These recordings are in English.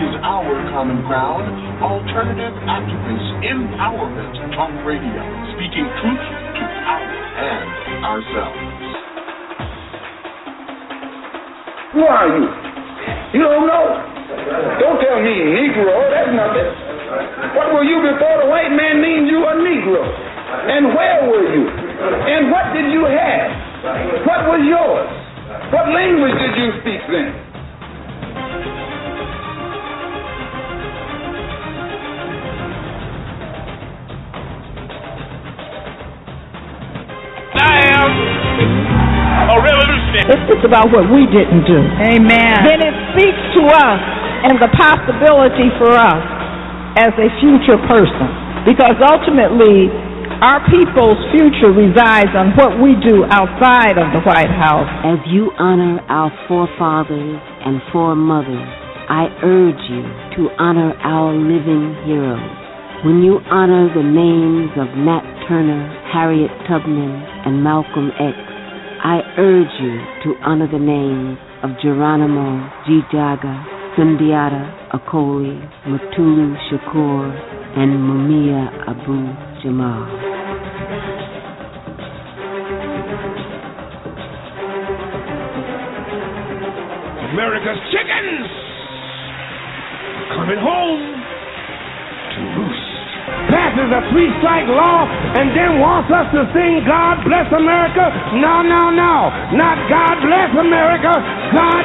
Is our common ground, alternative activist empowerment talk radio, speaking truth to power and ourselves. Who are you? You don't know? Don't tell me Negro, that's nothing. What were you before the white man named you a Negro? And where were you? And what did you have? What was yours? What language did you speak then? A revolutionary. It's just about what we didn't do. Amen. Then it speaks to us and the possibility for us as a future person. Because ultimately, our people's future resides on what we do outside of the White House. As you honor our forefathers and foremothers, I urge you to honor our living heroes. When you honor the names of Nat Turner, Harriet Tubman, and Malcolm X, I urge you to honor the names of Geronimo ji-Jaga, Sundiata Acoli, Mutulu Shakur, and Mumia Abu Jamal. America's chickens coming home. Passes a three strike law and then wants us to sing God bless America? No, no, no. Not God bless America. God.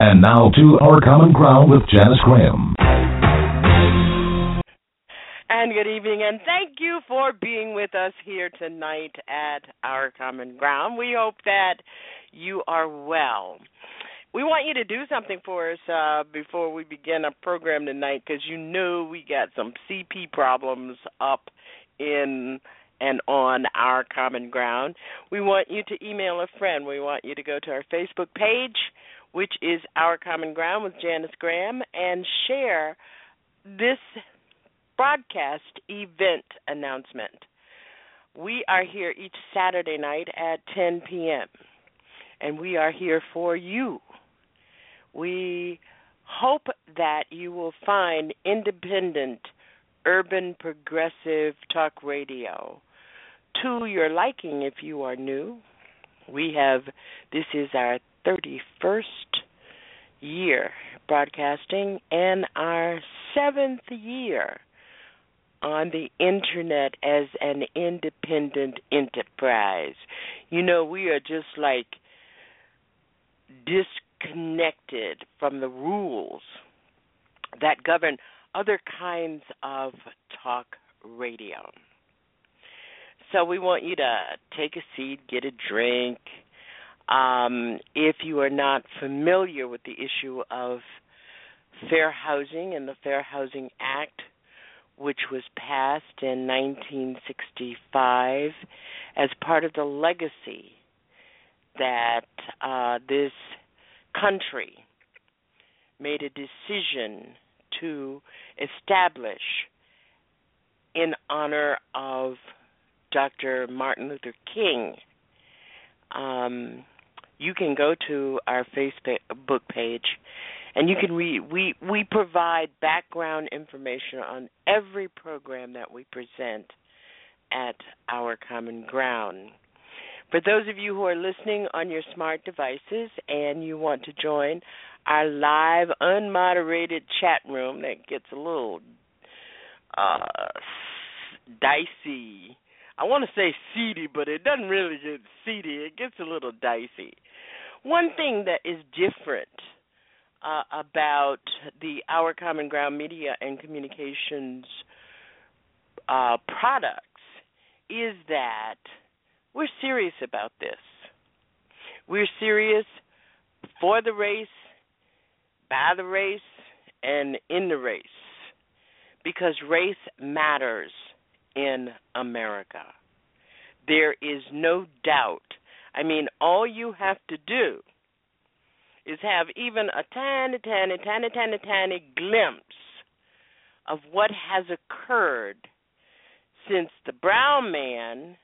And now to Our Common Ground with Janice Graham. And good evening, and thank you for being with us here tonight at Our Common Ground. We hope that you are well. We want you to do something for us uh, before we begin our program tonight because you know we got some CP problems up in and on our common ground. We want you to email a friend. We want you to go to our Facebook page, which is Our Common Ground with Janice Graham, and share this broadcast event announcement. We are here each Saturday night at 10 p.m., and we are here for you. We hope that you will find independent, urban, progressive talk radio to your liking if you are new. We have, this is our 31st year broadcasting and our seventh year on the internet as an independent enterprise. You know, we are just like disconnected from the rules that govern other kinds of talk radio. So we want you to take a seat, get a drink. Um, if you are not familiar with the issue of fair housing and the Fair Housing Act, which was passed in 1965 as part of the legacy that uh, this country made a decision to establish in honor of Dr. Martin Luther King. Um, you can go to our Facebook page and you can read we we provide background information on every program that we present at our common ground. For those of you who are listening on your smart devices and you want to join our live unmoderated chat room that gets a little uh dicey. I want to say seedy, but it doesn't really get seedy. It gets a little dicey. One thing that is different uh, about the Our Common Ground Media and Communications uh, products is that we're serious about this. We're serious for the race, by the race, and in the race because race matters in America. There is no doubt. I mean, all you have to do is have even a tiny, tiny, tiny, tiny, tiny glimpse of what has occurred since the brown man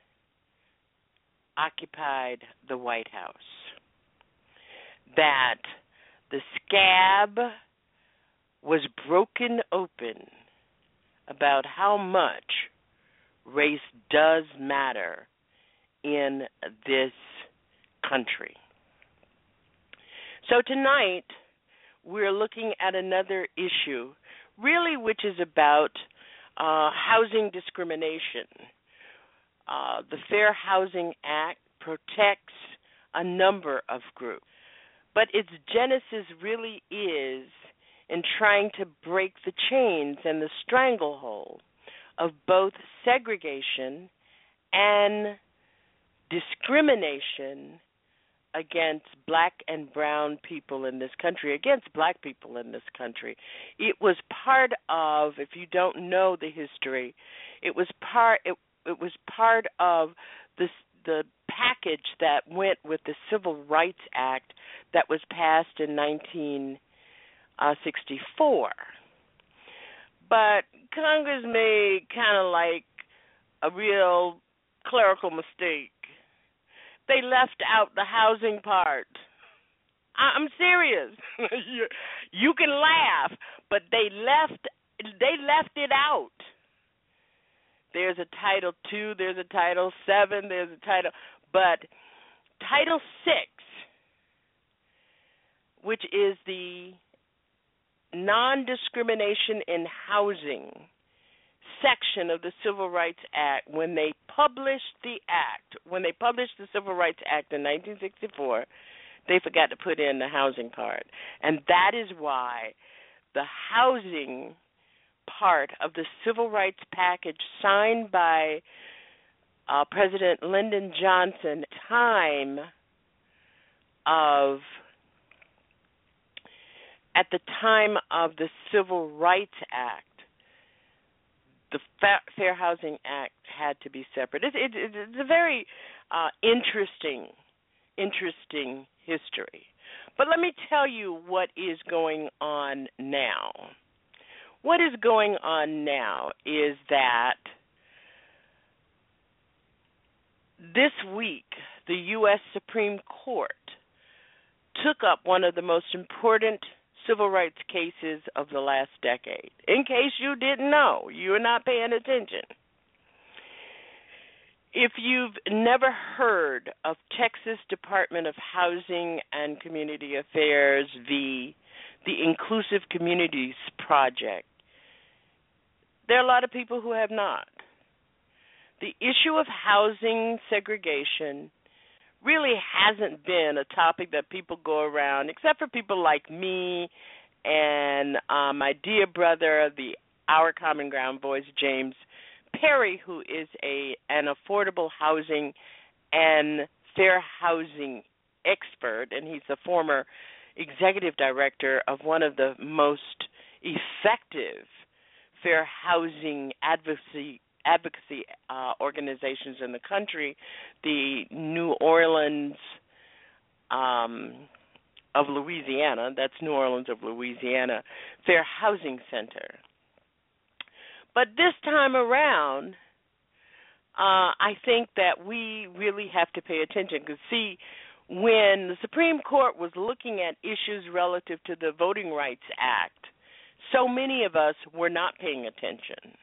occupied the White House. That the scab was broken open about how much race does matter in this country. So tonight, we're looking at another issue, really, which is about uh, housing discrimination. Uh, the Fair Housing Act protects a number of groups, but its genesis really is in trying to break the chains and the stranglehold of both segregation and discrimination against black and brown people in this country, against black people in this country. It was part of, if you don't know the history, it was part it, it was part of this the package that went with the Civil Rights Act that was passed in 1964. Uh, but Congress made kind of like a real clerical mistake. They left out the housing part. I'm serious. you can laugh, but they left they left it out. There's a Title Two, there's a Title Seven, there's a Title, but Title Six, which is the non discrimination in housing section of the Civil Rights Act, when they published the act, when they published the Civil Rights Act in 1964, they forgot to put in the housing part. And that is why the housing part of the civil rights package signed by uh, President Lyndon Johnson time of at the time of the Civil Rights Act, the Fair Housing Act had to be separate. It, it, it's a very uh, interesting, interesting history. But let me tell you what is going on now. What is going on now is that this week the U.S. Supreme Court took up one of the most important civil rights cases of the last decade. In case you didn't know, you're not paying attention. If you've never heard of Texas Department of Housing and Community Affairs v. the Inclusive Communities Project, there are a lot of people who have not. The issue of housing segregation really hasn't been a topic that people go around, except for people like me and uh, my dear brother, the Our Common Ground voice, James Perry, who is a an affordable housing and fair housing expert, and he's the former executive director of one of the most effective fair housing advocacy advocacy uh, organizations in the country, the New Orleans um, of Louisiana, that's New Orleans of Louisiana, Fair Housing Center. But this time around, uh, I think that we really have to pay attention because, see, when the Supreme Court was looking at issues relative to the Voting Rights Act, so many of us were not paying attention.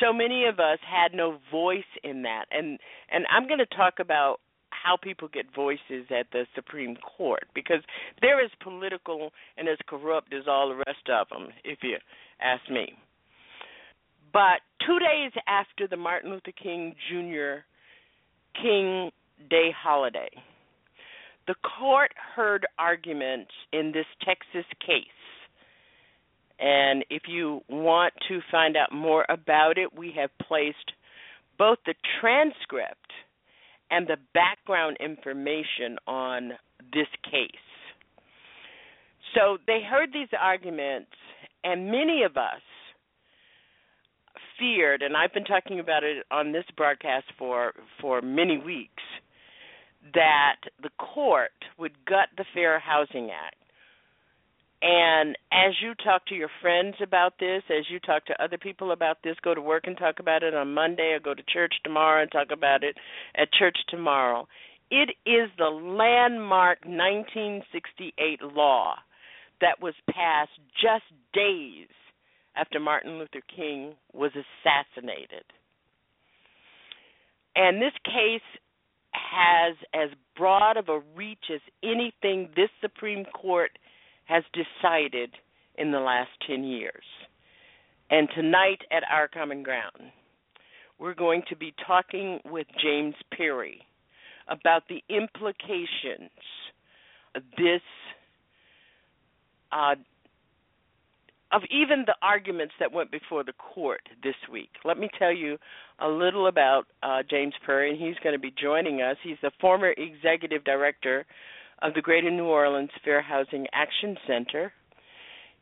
So many of us had no voice in that. And and I'm going to talk about how people get voices at the Supreme Court because they're as political and as corrupt as all the rest of them, if you ask me. But two days after the Martin Luther King Jr. King Day holiday, the court heard arguments in this Texas case. And if you want to find out more about it, we have placed both the transcript and the background information on this case. So they heard these arguments, and many of us feared, and I've been talking about it on this broadcast for for many weeks, that the court would gut the Fair Housing Act. And as you talk to your friends about this, as you talk to other people about this, go to work and talk about it on Monday, or go to church tomorrow and talk about it at church tomorrow. It is the landmark 1968 law that was passed just days after Martin Luther King was assassinated. And this case has as broad of a reach as anything this Supreme Court has decided in the last 10 years. And tonight at Our Common Ground, we're going to be talking with James Perry about the implications of this uh, of even the arguments that went before the court this week. Let me tell you a little about uh, James Perry, and he's going to be joining us. He's the former executive director of the Greater New Orleans Fair Housing Action Center.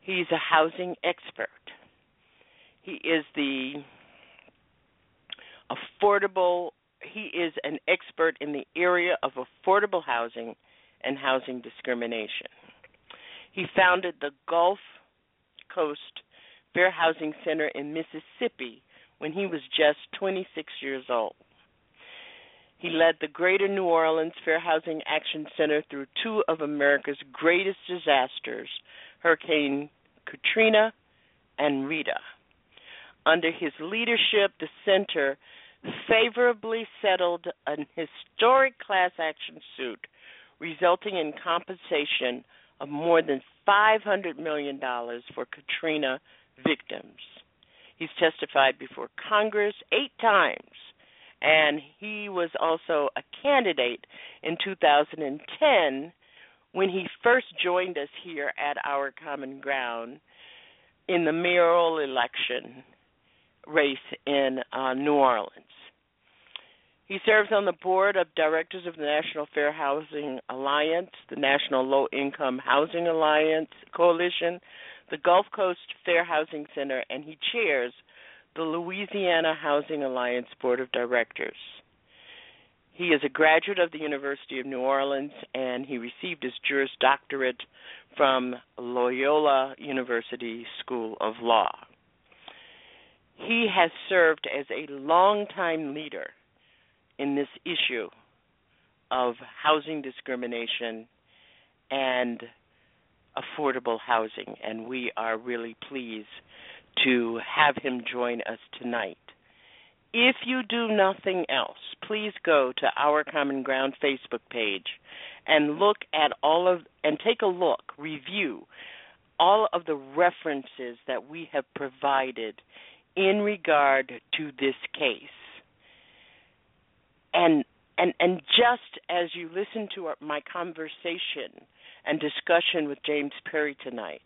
He's a housing expert. He is the affordable, he is an expert in the area of affordable housing and housing discrimination. He founded the Gulf Coast Fair Housing Center in Mississippi when he was just 26 years old. He led the Greater New Orleans Fair Housing Action Center through two of America's greatest disasters, Hurricane Katrina and Rita. Under his leadership, the center favorably settled an historic class action suit, resulting in compensation of more than $500 million for Katrina victims. He's testified before Congress eight times, and he was also a candidate in 2010 when he first joined us here at our common ground in the mayoral election race in uh, New Orleans. He serves on the board of directors of the National Fair Housing Alliance, the National Low Income Housing Alliance Coalition, the Gulf Coast Fair Housing Center, and he chairs the Louisiana Housing Alliance Board of Directors. He is a graduate of the University of New Orleans and he received his Juris Doctorate from Loyola University School of Law. He has served as a longtime leader in this issue of housing discrimination and affordable housing, and we are really pleased to have him join us tonight. If you do nothing else, please go to our Common Ground Facebook page and look at all of and take a look, review all of the references that we have provided in regard to this case and and and just as you listen to our, my conversation and discussion with James Perry tonight,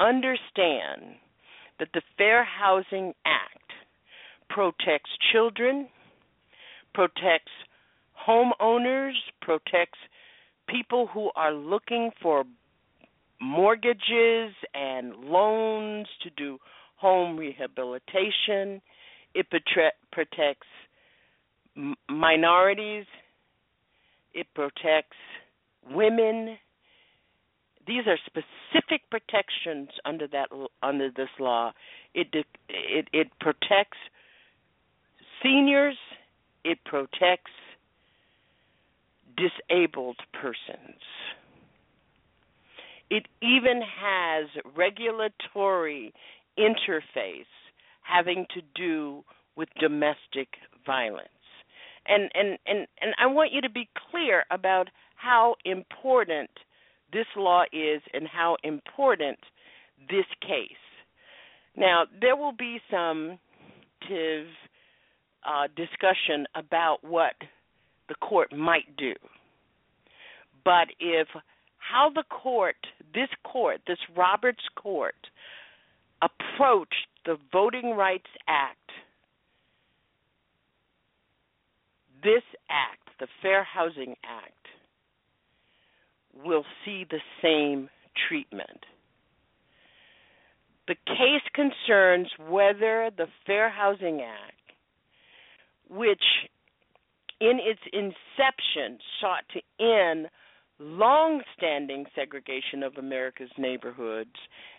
understand that the Fair Housing Act protects children, protects homeowners, protects people who are looking for mortgages and loans to do home rehabilitation. It protects minorities. It protects women. These are specific protections under that under this law. It it it protects seniors. It protects disabled persons. It even has regulatory interface having to do with domestic violence. And and and and I want you to be clear about how important this law is and how important this case. Now, there will be some uh, discussion about what the court might do. But if how the court, this court, this Roberts court, approached the Voting Rights Act, this act, the Fair Housing Act, will see the same treatment. The case concerns whether the Fair Housing Act, which in its inception sought to end long standing segregation of America's neighborhoods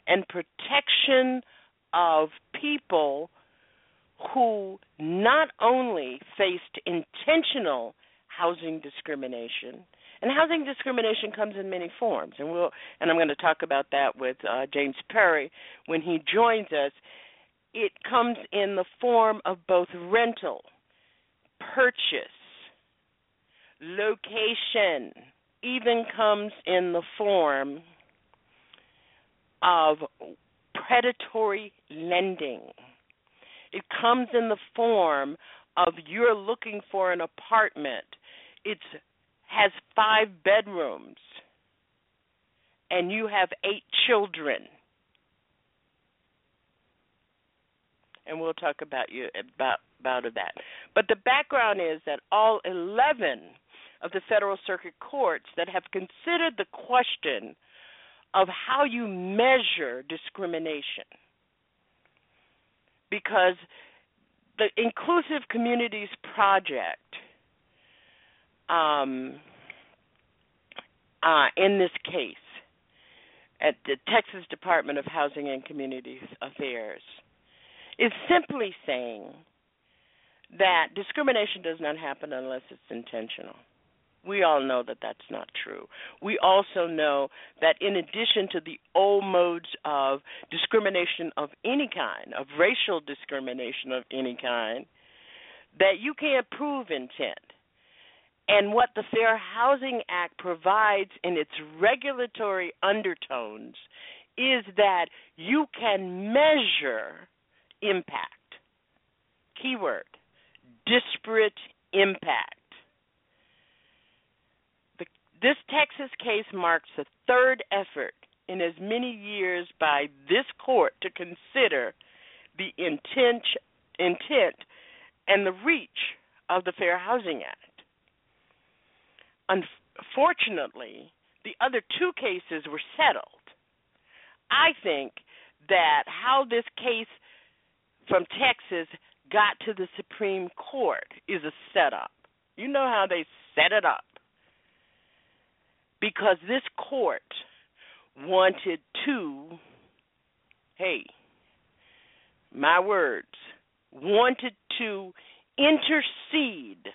and protection of people who not only faced intentional housing discrimination, and housing discrimination comes in many forms, and we'll and I'm going to talk about that with uh, James Perry when he joins us. It comes in the form of both rental, purchase, location, even comes in the form of predatory lending. It comes in the form of you're looking for an apartment. It has five bedrooms and you have eight children. And we'll talk about you about about that. But the background is that all 11 of the Federal Circuit courts that have considered the question of how you measure discrimination. Because the Inclusive Communities Project, um, uh, in this case, at the Texas Department of Housing and Community Affairs, is simply saying that discrimination does not happen unless it's intentional. We all know that that's not true. We also know that in addition to the old modes of discrimination of any kind, of racial discrimination of any kind, that you can't prove intent. And what the Fair Housing Act provides in its regulatory undertones is that you can measure impact. Keyword disparate impact. This Texas case marks the third effort in as many years by this court to consider the intent, intent and the reach of the Fair Housing Act. Unfortunately, the other two cases were settled. I think that how this case from Texas got to the Supreme Court is a setup. You know how they set it up because this court wanted to, hey, my words, wanted to intercede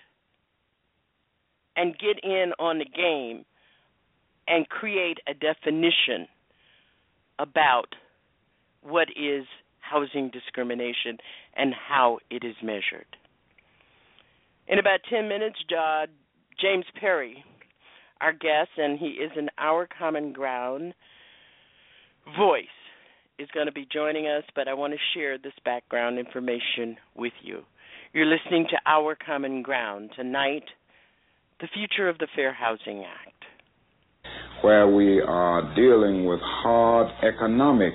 and get in on the game and create a definition about what is housing discrimination and how it is measured. In about 10 minutes, James Perry our guest, and he is an Our Common Ground voice, is going to be joining us, but I want to share this background information with you. You're listening to Our Common Ground tonight, the future of the Fair Housing Act. Where we are dealing with hard economic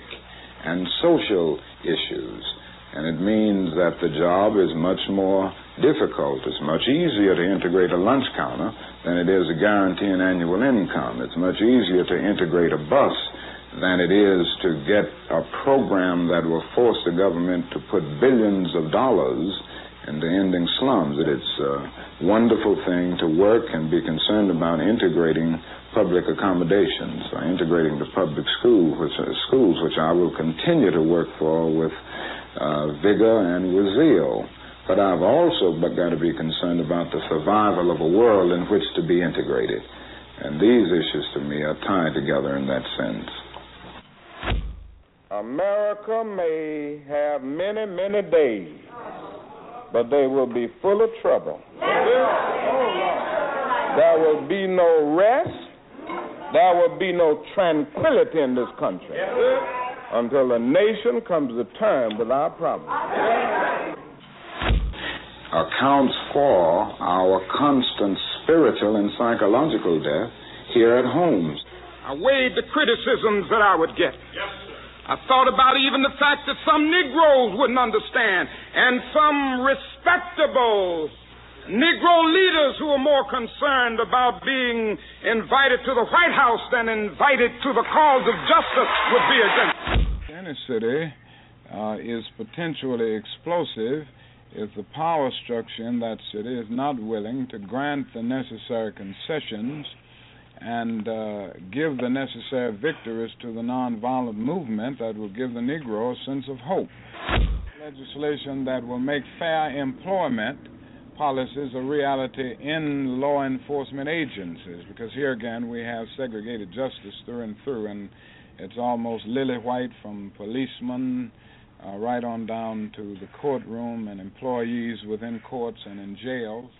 and social issues. And it means that the job is much more difficult. It's much easier to integrate a lunch counter than it is to guarantee an annual income. It's much easier to integrate a bus than it is to get a program that will force the government to put billions of dollars into ending slums. That it's a wonderful thing to work and be concerned about integrating public accommodations or integrating the public school, which, uh, schools, which I will continue to work for with uh, vigor and with zeal. But I've also got to be concerned about the survival of a world in which to be integrated. And these issues to me are tied together in that sense. America may have many, many days, but they will be full of trouble. There will be no rest. There will be no tranquility in this country until the nation comes to terms with our problems. Accounts for our constant spiritual and psychological death here at home. I weighed the criticisms that I would get. I thought about even the fact that some Negroes wouldn't understand, and some respectable Negro leaders who are more concerned about being invited to the White House than invited to the cause of justice would be against. Any city uh, is potentially explosive if the power structure in that city is not willing to grant the necessary concessions and uh, give the necessary victories to the nonviolent movement that will give the Negro a sense of hope. Legislation that will make fair employment policies a reality in law enforcement agencies, because here again we have segregated justice through and through, and it's almost lily white from policemen uh, right on down to the courtroom and employees within courts and in jails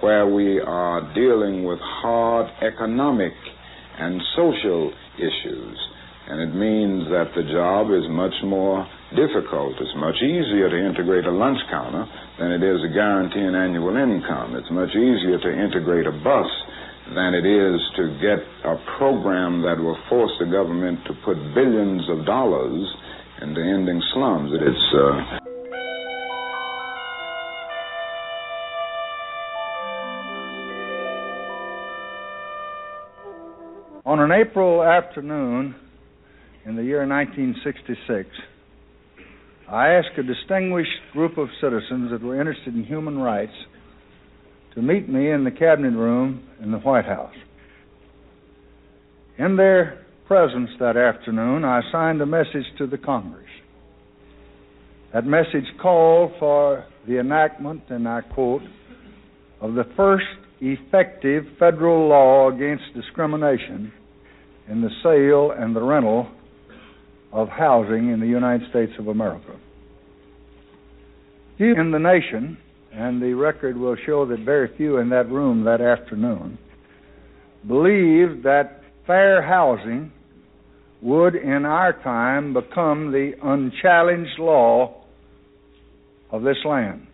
where we are dealing with hard economic and social issues. And it means that the job is much more difficult. It's much easier to integrate a lunch counter than it is to guarantee an annual income. It's much easier to integrate a bus than it is to get a program that will force the government to put billions of dollars into ending slums. It's uh, On an April afternoon in the year 1966, I asked a distinguished group of citizens that were interested in human rights to meet me in the cabinet room in the White House. In their presence that afternoon, I signed a message to the Congress. That message called for the enactment, and I quote, of the first effective federal law against discrimination in the sale and the rental of housing in the United States of America. Few in the nation, and the record will show that very few in that room that afternoon, believed that fair housing would in our time become the unchallenged law of this land.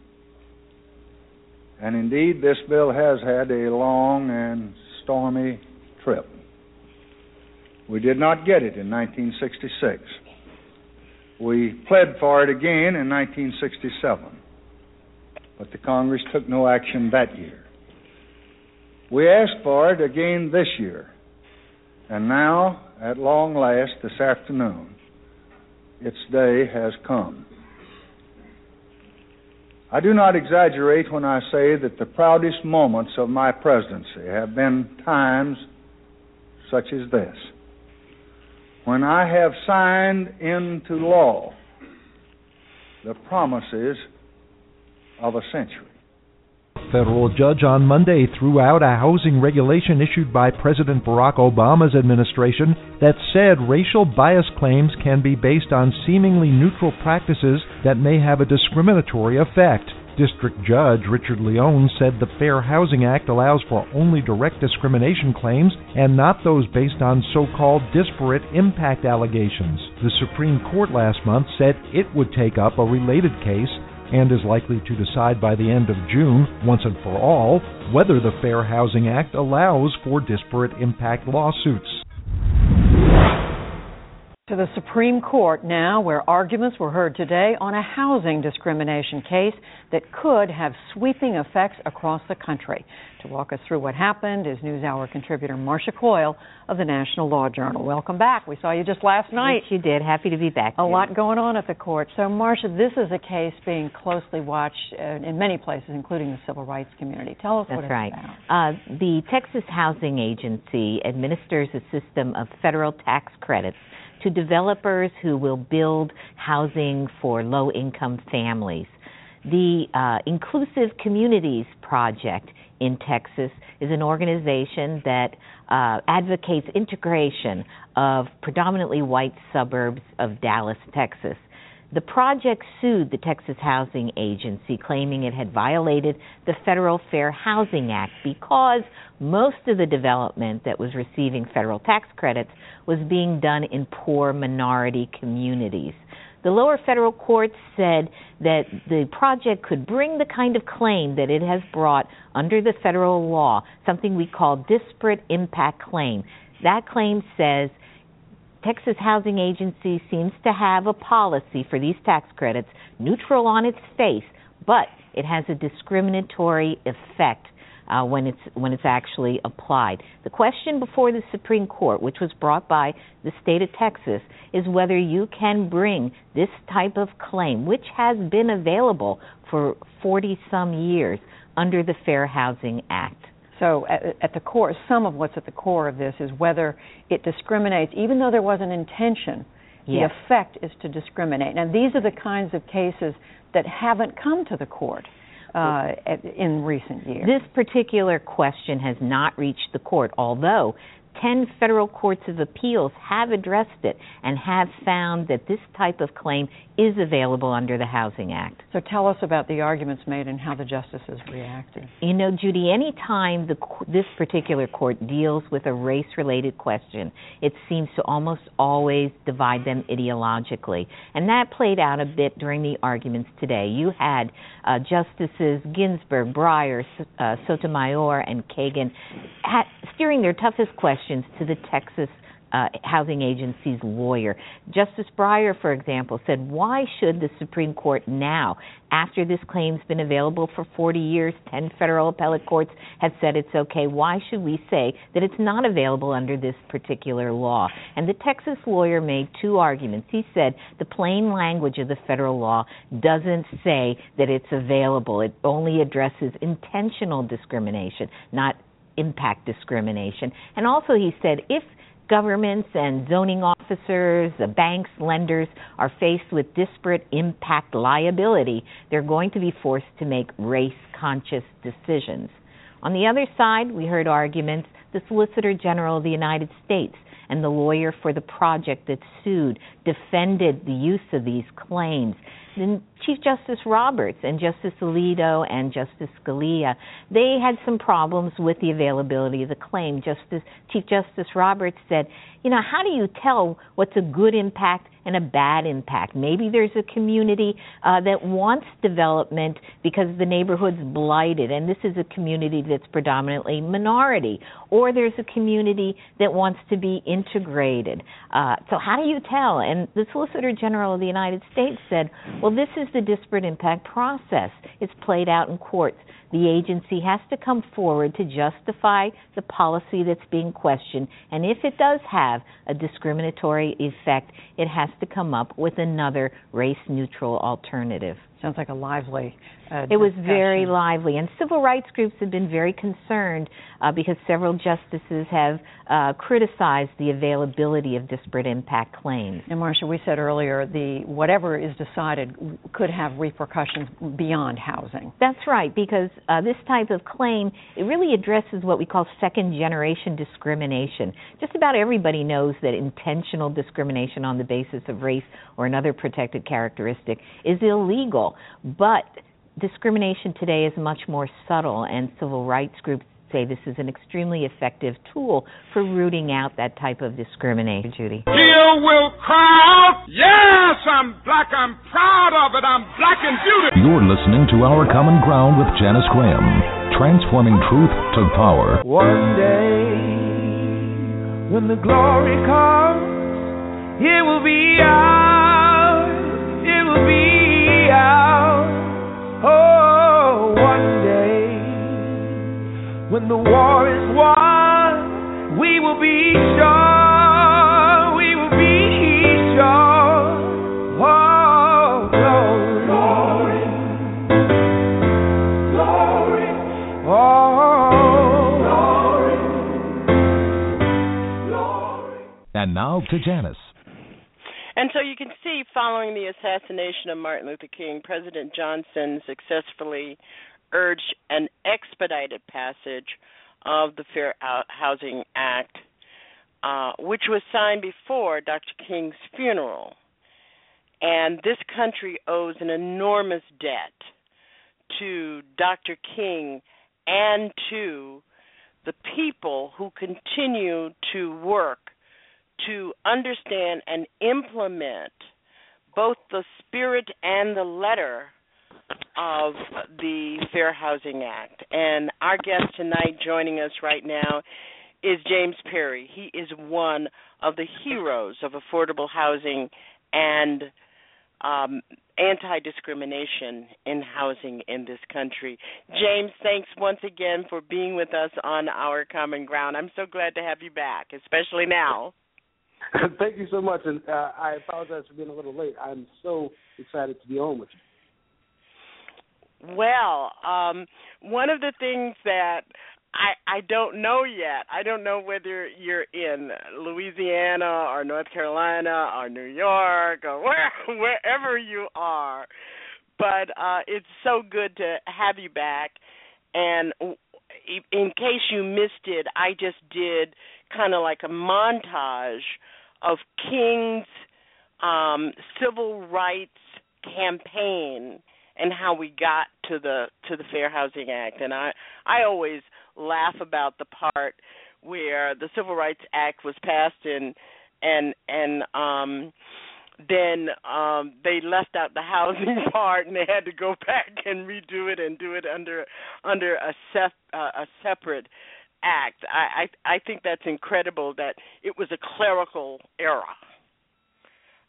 And indeed, this bill has had a long and stormy trip. We did not get it in 1966. We pled for it again in 1967, but the Congress took no action that year. We asked for it again this year, and now, at long last, this afternoon, its day has come. I do not exaggerate when I say that the proudest moments of my presidency have been times such as this when I have signed into law the promises of a century. Federal judge on Monday threw out a housing regulation issued by President Barack Obama's administration that said racial bias claims can be based on seemingly neutral practices that may have a discriminatory effect. District Judge Richard Leon said the Fair Housing Act allows for only direct discrimination claims and not those based on so called disparate impact allegations. The Supreme Court last month said it would take up a related case and is likely to decide by the end of June, once and for all, whether the Fair Housing Act allows for disparate impact lawsuits. To the Supreme Court now, where arguments were heard today on a housing discrimination case that could have sweeping effects across the country. To walk us through what happened is NewsHour contributor Marcia Coyle of the National Law Journal. Welcome back. We saw you just last night. Yes, you did. Happy to be back. A lot going on at the court. So, Marcia, this is a case being closely watched uh, in many places, including the civil rights community. Tell us That's what it's right. about. Uh, the Texas Housing Agency administers a system of federal tax credits to developers who will build housing for low income families. The uh, Inclusive Communities Project in Texas is an organization that uh, advocates integration of predominantly white suburbs of Dallas, Texas. The project sued the Texas Housing Agency, claiming it had violated the Federal Fair Housing Act because most of the development that was receiving federal tax credits was being done in poor minority communities. The lower federal court said that the project could bring the kind of claim that it has brought under the federal law, something we call disparate impact claim. That claim says Texas Housing Agency seems to have a policy for these tax credits neutral on its face, but it has a discriminatory effect uh, when it's when it's actually applied. The question before the Supreme Court, which was brought by the state of Texas, is whether you can bring this type of claim, which has been available for 40 some years under the Fair Housing Act. So, at, at, the core, some of what's at the core of this is whether it discriminates, even though there was an intention. Yes. The effect is to discriminate. Now, these are the kinds of cases that haven't come to the court. Uh, in recent years. This particular question has not reached the court, although 10 federal courts of appeals have addressed it and have found that this type of claim is available under the Housing Act. So tell us about the arguments made and how the justices reacted. You know, Judy, any time the, this particular court deals with a race related question, it seems to almost always divide them ideologically. And that played out a bit during the arguments today. You had uh, Justices Ginsburg, Breyer, uh, Sotomayor, and Kagan steering their toughest to the Texas uh, housing agency's lawyer. Justice Breyer, for example, said, Why should the Supreme Court now, after this claim's been available for 40 years, 10 federal appellate courts have said it's okay, why should we say that it's not available under this particular law? And the Texas lawyer made two arguments. He said the plain language of the federal law doesn't say that it's available, it only addresses intentional discrimination, not impact discrimination. And also, he said if governments and zoning officers, the banks, lenders are faced with disparate impact liability, they're going to be forced to make race conscious decisions. On the other side, we heard arguments the Solicitor General of the United States and the lawyer for the project that sued defended the use of these claims. Chief Justice Roberts and Justice Alito and Justice Scalia, they had some problems with the availability of the claim. Justice Chief Justice Roberts said, you know, how do you tell what's a good impact and a bad impact? Maybe there's a community uh, that wants development because the neighborhood's blighted, and this is a community that's predominantly minority, or there's a community that wants to be integrated. Uh, so how do you tell? And the Solicitor General of the United States said, well, this is the disparate impact process. It's played out in courts. The agency has to come forward to justify the policy that's being questioned, and if it does have a discriminatory effect, it has to come up with another race neutral alternative. Sounds like a lively. Uh, it was very lively, and civil rights groups have been very concerned uh, because several justices have uh, criticized the availability of disparate impact claims. And Marcia, we said earlier, the whatever is decided could have repercussions beyond housing. That's right, because uh, this type of claim it really addresses what we call second generation discrimination. Just about everybody knows that intentional discrimination on the basis of race or another protected characteristic is illegal. But discrimination today is much more subtle, and civil rights groups say this is an extremely effective tool for rooting out that type of discrimination, Judy. Here will cry out, Yes, I'm black, I'm proud of it, I'm black and beautiful. You're listening to Our Common Ground with Janice Graham, transforming truth to power. One day, when the glory comes, It will be ours. It will be when the war is won, we will be sure. We will be sure. Oh, glory. Glory. Oh, glory. And now to Janice. And so you can see, following the assassination of Martin Luther King, President Johnson successfully urged an expedited passage of the Fair Housing Act, uh, which was signed before Dr. King's funeral. And this country owes an enormous debt to Dr. King and to the people who continue to work to understand and implement both the spirit and the letter of the Fair Housing Act. And our guest tonight, joining us right now, is James Perry. He is one of the heroes of affordable housing and um, anti discrimination in housing in this country. James, thanks once again for being with us on Our Common Ground. I'm so glad to have you back, especially now. Thank you so much, and uh, I apologize for being a little late. I'm so excited to be on with you. Well, um, one of the things that I I don't know yet. I don't know whether you're in Louisiana or North Carolina or New York or where wherever you are. But uh it's so good to have you back and in case you missed it, I just did kind of like a montage of King's um, civil rights campaign and how we got to the to the Fair Housing Act. And I I always laugh about the part where the Civil Rights Act was passed and and and um then um they left out the housing part and they had to go back and redo it and do it under under a sep, uh, a separate act. I, I I think that's incredible that it was a clerical error.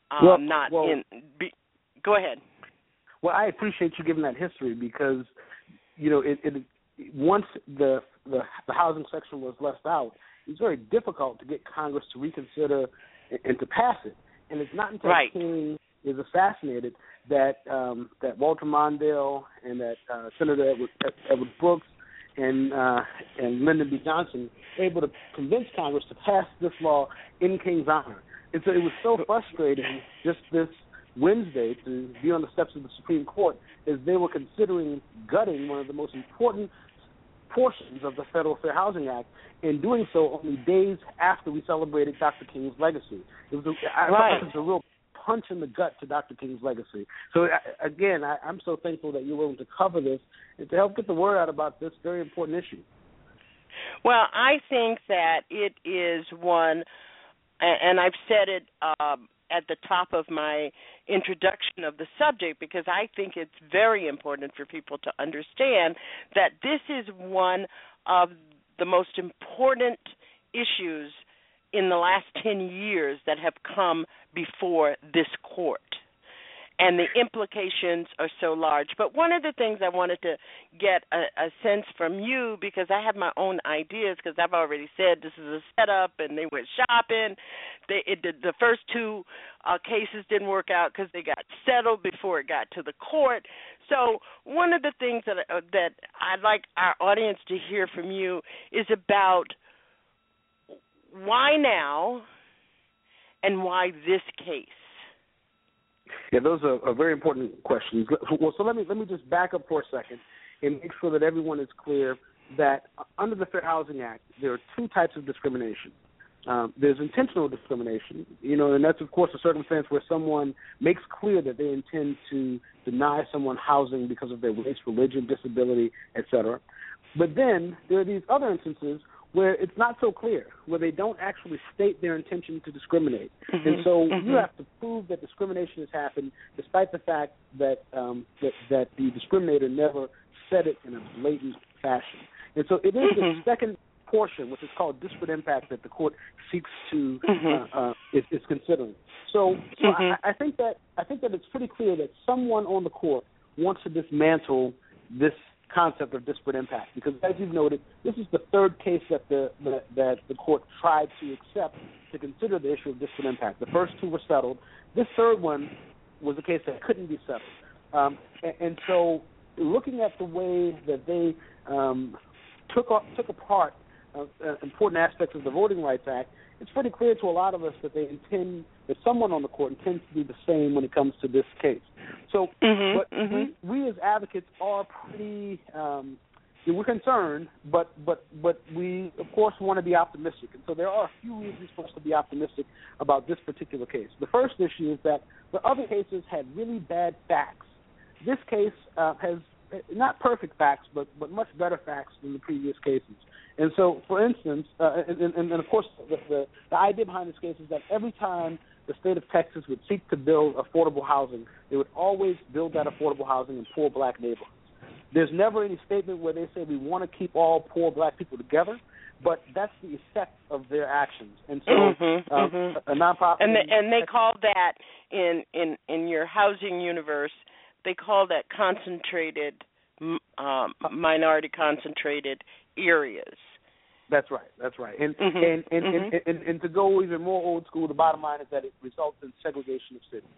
Um, well, not well, in. Be, go ahead. Well, I appreciate you giving that history because you know it, it once the, the the housing section was left out, it's very difficult to get Congress to reconsider and to pass it. And it's not until right. King is assassinated that um, that Walter Mondale and that uh, Senator Edward, Edward Brooks and uh, and Lyndon B. Johnson were able to convince Congress to pass this law in King's honor. And so it was so frustrating just this Wednesday to be on the steps of the Supreme Court as they were considering gutting one of the most important portions of the Federal Fair Housing Act, and doing so only days after we celebrated Dr. King's legacy. It was a, I right. thought it was a real punch in the gut to Dr. King's legacy. So again, I, I'm so thankful that you're willing to cover this and to help get the word out about this very important issue. Well, I think that it is one, and I've said it um, at the top of my introduction of the subject because I think it's very important for people to understand that this is one of the most important issues in the last 10 years that have come before this court. And the implications are so large. But one of the things I wanted to get a, a sense from you, because I have my own ideas, because I've already said this is a setup, and they went shopping. They it did, the first two uh, cases didn't work out because they got settled before it got to the court. So one of the things that uh, that I'd like our audience to hear from you is about why now and why this case? Yeah, those are, are very important questions. Well, so let me let me just back up for a second and make sure that everyone is clear that under the Fair Housing Act, there are two types of discrimination. Um, there's intentional discrimination, you know, and that's of course a circumstance where someone makes clear that they intend to deny someone housing because of their race, religion, disability, etc. But then there are these other instances where it's not so clear, where they don't actually state their intention to discriminate. Mm-hmm. And so mm-hmm. you have to prove that discrimination has happened despite the fact that um, that, that the discriminator never said it in a blatant fashion. And so it is mm-hmm. the second portion, which is called disparate impact, that the court seeks to Mhm. uh, uh, is, is considering. So, so. I, I think that I think that it's pretty clear that someone on the court wants to dismantle this concept of disparate impact because, as you've noted, this is the third case that the that, that the court tried to accept to consider the issue of disparate impact. The first two were settled. This third one was a case that couldn't be settled, um, and, and so looking at the way that they um, took up, took apart uh, uh, important aspects of the Voting Rights Act, it's pretty clear to a lot of us that they intend that someone on the court intends to do the same when it comes to this case. So, Mhm, but mhm. we, we as advocates are pretty. Um, we're concerned, but but but we of course want to be optimistic, and so there are a few reasons for us to be optimistic about this particular case. The first issue is that the other cases had really bad facts. This case uh, has uh, not perfect facts, but but much better facts than the previous cases. And so, for instance, uh, and, and, and of course, the, the the idea behind this case is that every time the state of Texas would seek to build affordable housing, they would always build that affordable housing in poor black neighborhoods. There's never any statement where they say we want to keep all poor black people together, but that's the effect of their actions. And so, Mhm, um, mhm. a nonprofit and they, and they call that in in in your housing universe they call that concentrated um, minority concentrated areas That's right. That's right. And Mhm, and, and, mhm. and, and and to go even more old school, the bottom line is that it results in segregation of cities.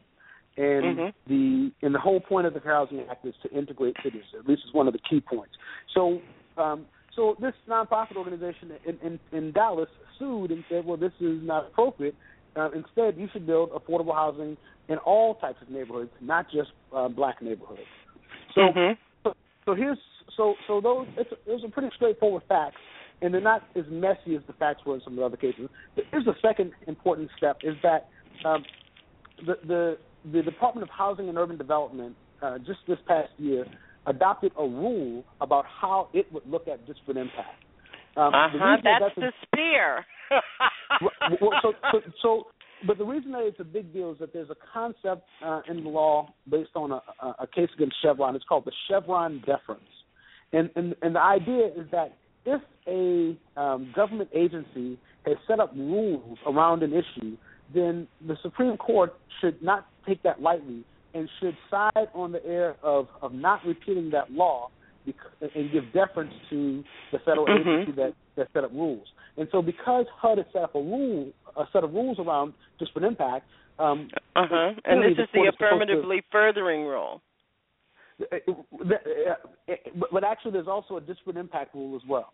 And Mhm. the and the whole point of the Fair Housing Act is to integrate cities. At least is one of the key points. So um, so this nonprofit organization in, in in Dallas sued and said, well, this is not appropriate. Uh, instead, you should build affordable housing in all types of neighborhoods, not just uh, black neighborhoods. So, Mhm. so so here's so so those it's those are pretty straightforward facts, and they're not as messy as the facts were in some of the other cases. But here's the second important step: is that um, the the the Department of Housing and Urban Development uh, just this past year adopted a rule about how it would look at disparate impact. Um, uh-huh reason that that's a- the spear well, so, so, so, but the reason that it's a big deal is that there's a concept uh, in the law based on a, a, a case against Chevron. It's called the Chevron deference, and and, and the idea is that if a um, government agency has set up rules around an issue, then the Supreme Court should not take that lightly and should side on the air of of not repealing that law bec- and give deference to the federal Mhm. agency that that set up rules. And so, because HUD has set up a rule, a set of rules around disparate impact, um, uh-huh and clearly this is the supposed to- affirmatively furthering rule uh, uh, uh, but, actually, there's also a disparate impact rule as well.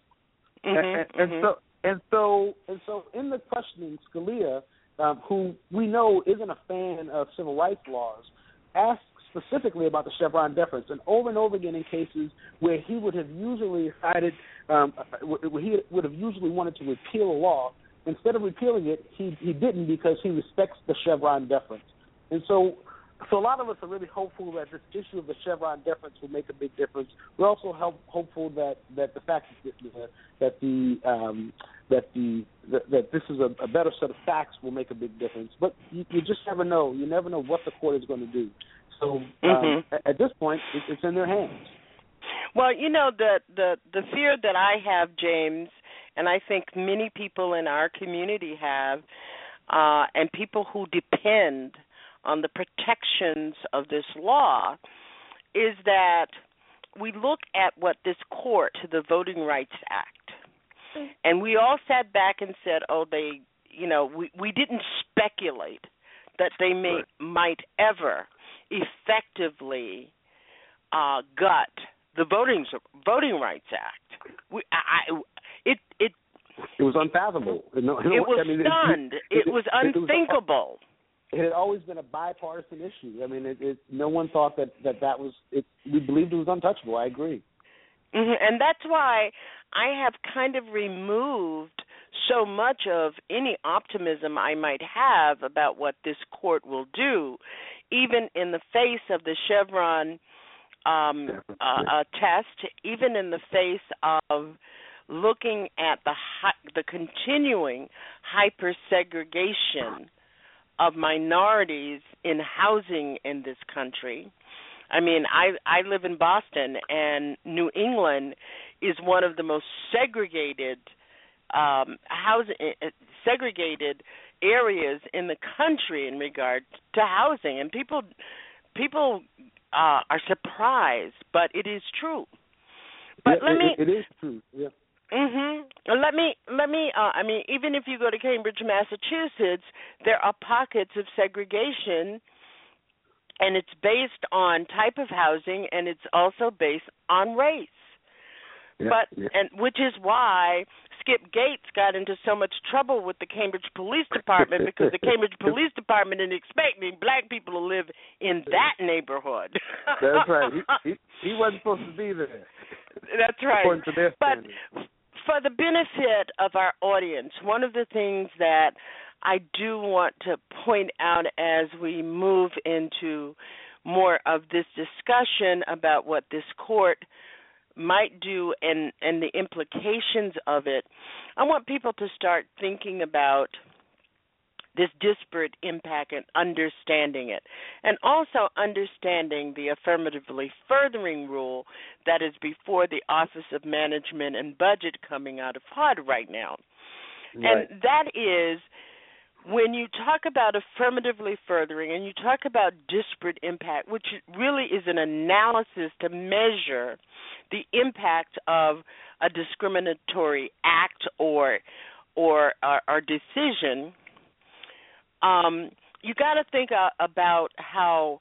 Mhm, And, and mhm. so, and so, and so, in the questioning, Scalia, um, who we know isn't a fan of civil rights laws, asked specifically about the Chevron deference, and over and over again in cases where he would have usually cited, um, where he would have usually wanted to repeal a law, instead of repealing it, he he didn't because he respects the Chevron deference, and so. So a lot of us are really hopeful that this issue of the Chevron deference will make a big difference. We're also help, hopeful that, that the fact that the, that the um, that the that, that this is a, a better set of facts will make a big difference. But you, you just never know. You never know what the court is going to do. So um, Mhm. at, at this point, it, it's in their hands. Well, you know the the the fear that I have, James, and I think many people in our community have, uh, and people who depend on the protections of this law, is that we look at what this court, the Voting Rights Act, and we all sat back and said, "Oh, they, you know, we we didn't speculate that they may might ever effectively uh, gut the voting Voting Rights Act. We, I, I, it it It was unfathomable. No, it was I mean, stunned. It, was unthinkable. It had always been a bipartisan issue. I mean, it, it, no one thought that that that was. It, we believed it was untouchable. I agree. hmm And that's why I have kind of removed so much of any optimism I might have about what this court will do, even in the face of the Chevron um, uh, uh, test, even in the face of looking at the hi- the continuing hyper segregation of minorities in housing in this country. I mean, I I live in Boston and New England is one of the most segregated um, housing uh, segregated areas in the country in regard to housing, and people people uh, are surprised, but it is true. But Yeah, let it- me it is true. Yeah. Mhm. Let me let me uh I mean even if you go to Cambridge, Massachusetts, there are pockets of segregation and it's based on type of housing and it's also based on race. Yeah, but yeah. and which is why Skip Gates got into so much trouble with the Cambridge Police Department because the Cambridge Police Department didn't expect me black people to live in that neighborhood. That's right. He, he he wasn't supposed to be there. That's right. According to their But. For the benefit of our audience, one of the things that I do want to point out as we move into more of this discussion about what this court might do and and the implications of it, I want people to start thinking about this disparate impact and understanding it. And also understanding the affirmatively furthering rule that is before the Office of Management and Budget coming out of HUD right now. Right. And that is when you talk about affirmatively furthering and you talk about disparate impact, which really is an analysis to measure the impact of a discriminatory act or or or, or decision, um, you got to think uh, about how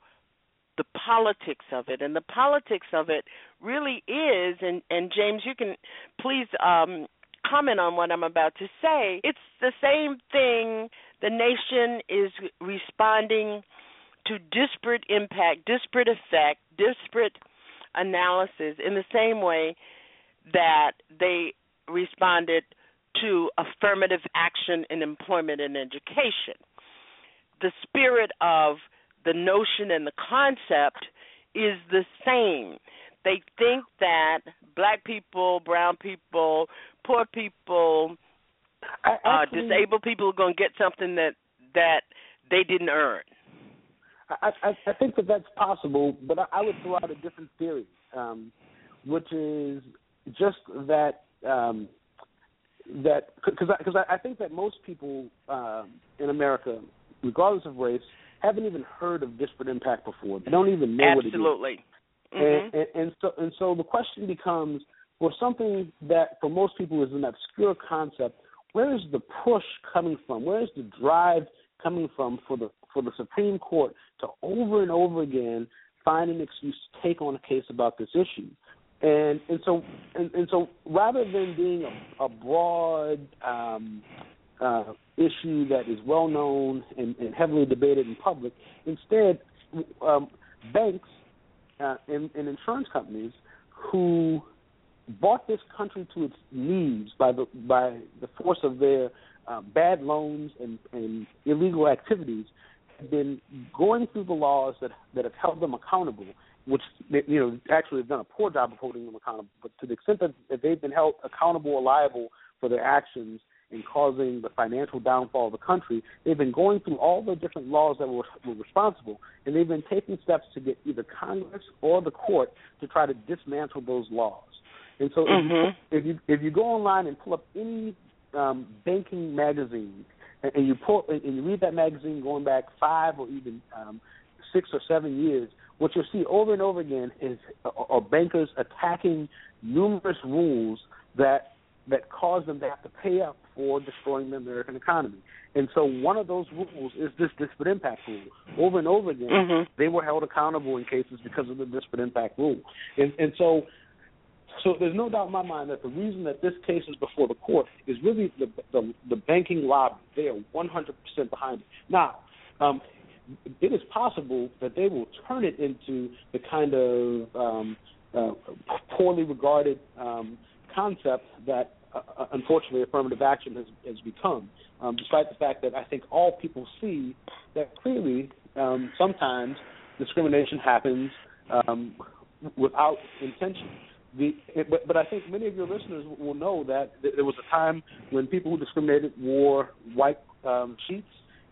the politics of it and the politics of it really is and and James you can please um comment on what I'm about to say. It's the same thing. The nation is responding to disparate impact disparate effect disparate analysis in the same way that they responded to affirmative action in employment and education the spirit of the notion and the concept is the same. They think that black people, brown people, poor people, uh, disabled people are going to get something that that they didn't earn. I, I, I think that that's possible, but I, I would throw out a different theory, um, which is just that um, that because because I, I think that most people um, in America, regardless of race, haven't even heard of disparate impact before. They don't even know what it is. Absolutely. And, Mhm. and, and so and so the question becomes for something that for most people is an obscure concept, where is the push coming from? Where is the drive coming from for the for the Supreme Court to over and over again find an excuse to take on a case about this issue? And and so and, and so rather than being a, a broad um, uh, issue that is well known and, and heavily debated in public, instead um, banks uh, and, and insurance companies who brought this country to its knees by the by the force of their uh, bad loans and, and illegal activities have been going through the laws that that have held them accountable, which you know actually have done a poor job of holding them accountable. But to the extent that they've been held accountable or liable for their actions in causing the financial downfall of the country, they've been going through all the different laws that were, were responsible, and they've been taking steps to get either Congress or the court to try to dismantle those laws. And so, Mhm. if, you, if you if you go online and pull up any um, banking magazine, and, and you pull and you read that magazine going back five or even um, six or seven years, what you'll see over and over again is are bankers attacking numerous rules that that cause them to have to pay up for destroying the American economy. And so one of those rules is this disparate impact rule. Over and over again, Mhm. they were held accountable in cases because of the disparate impact rule. And and so so there's no doubt in my mind that the reason that this case is before the court is really the the, the banking lobby. They are 100% behind it. Now, um, it is possible that they will turn it into the kind of um, uh, poorly regarded um, concept that, uh, unfortunately, affirmative action has, has become. Um, despite the fact that I think all people see that clearly um, sometimes discrimination happens um, without intention. The, it, but, but I think many of your listeners will know that th- there was a time when people who discriminated wore white um, sheets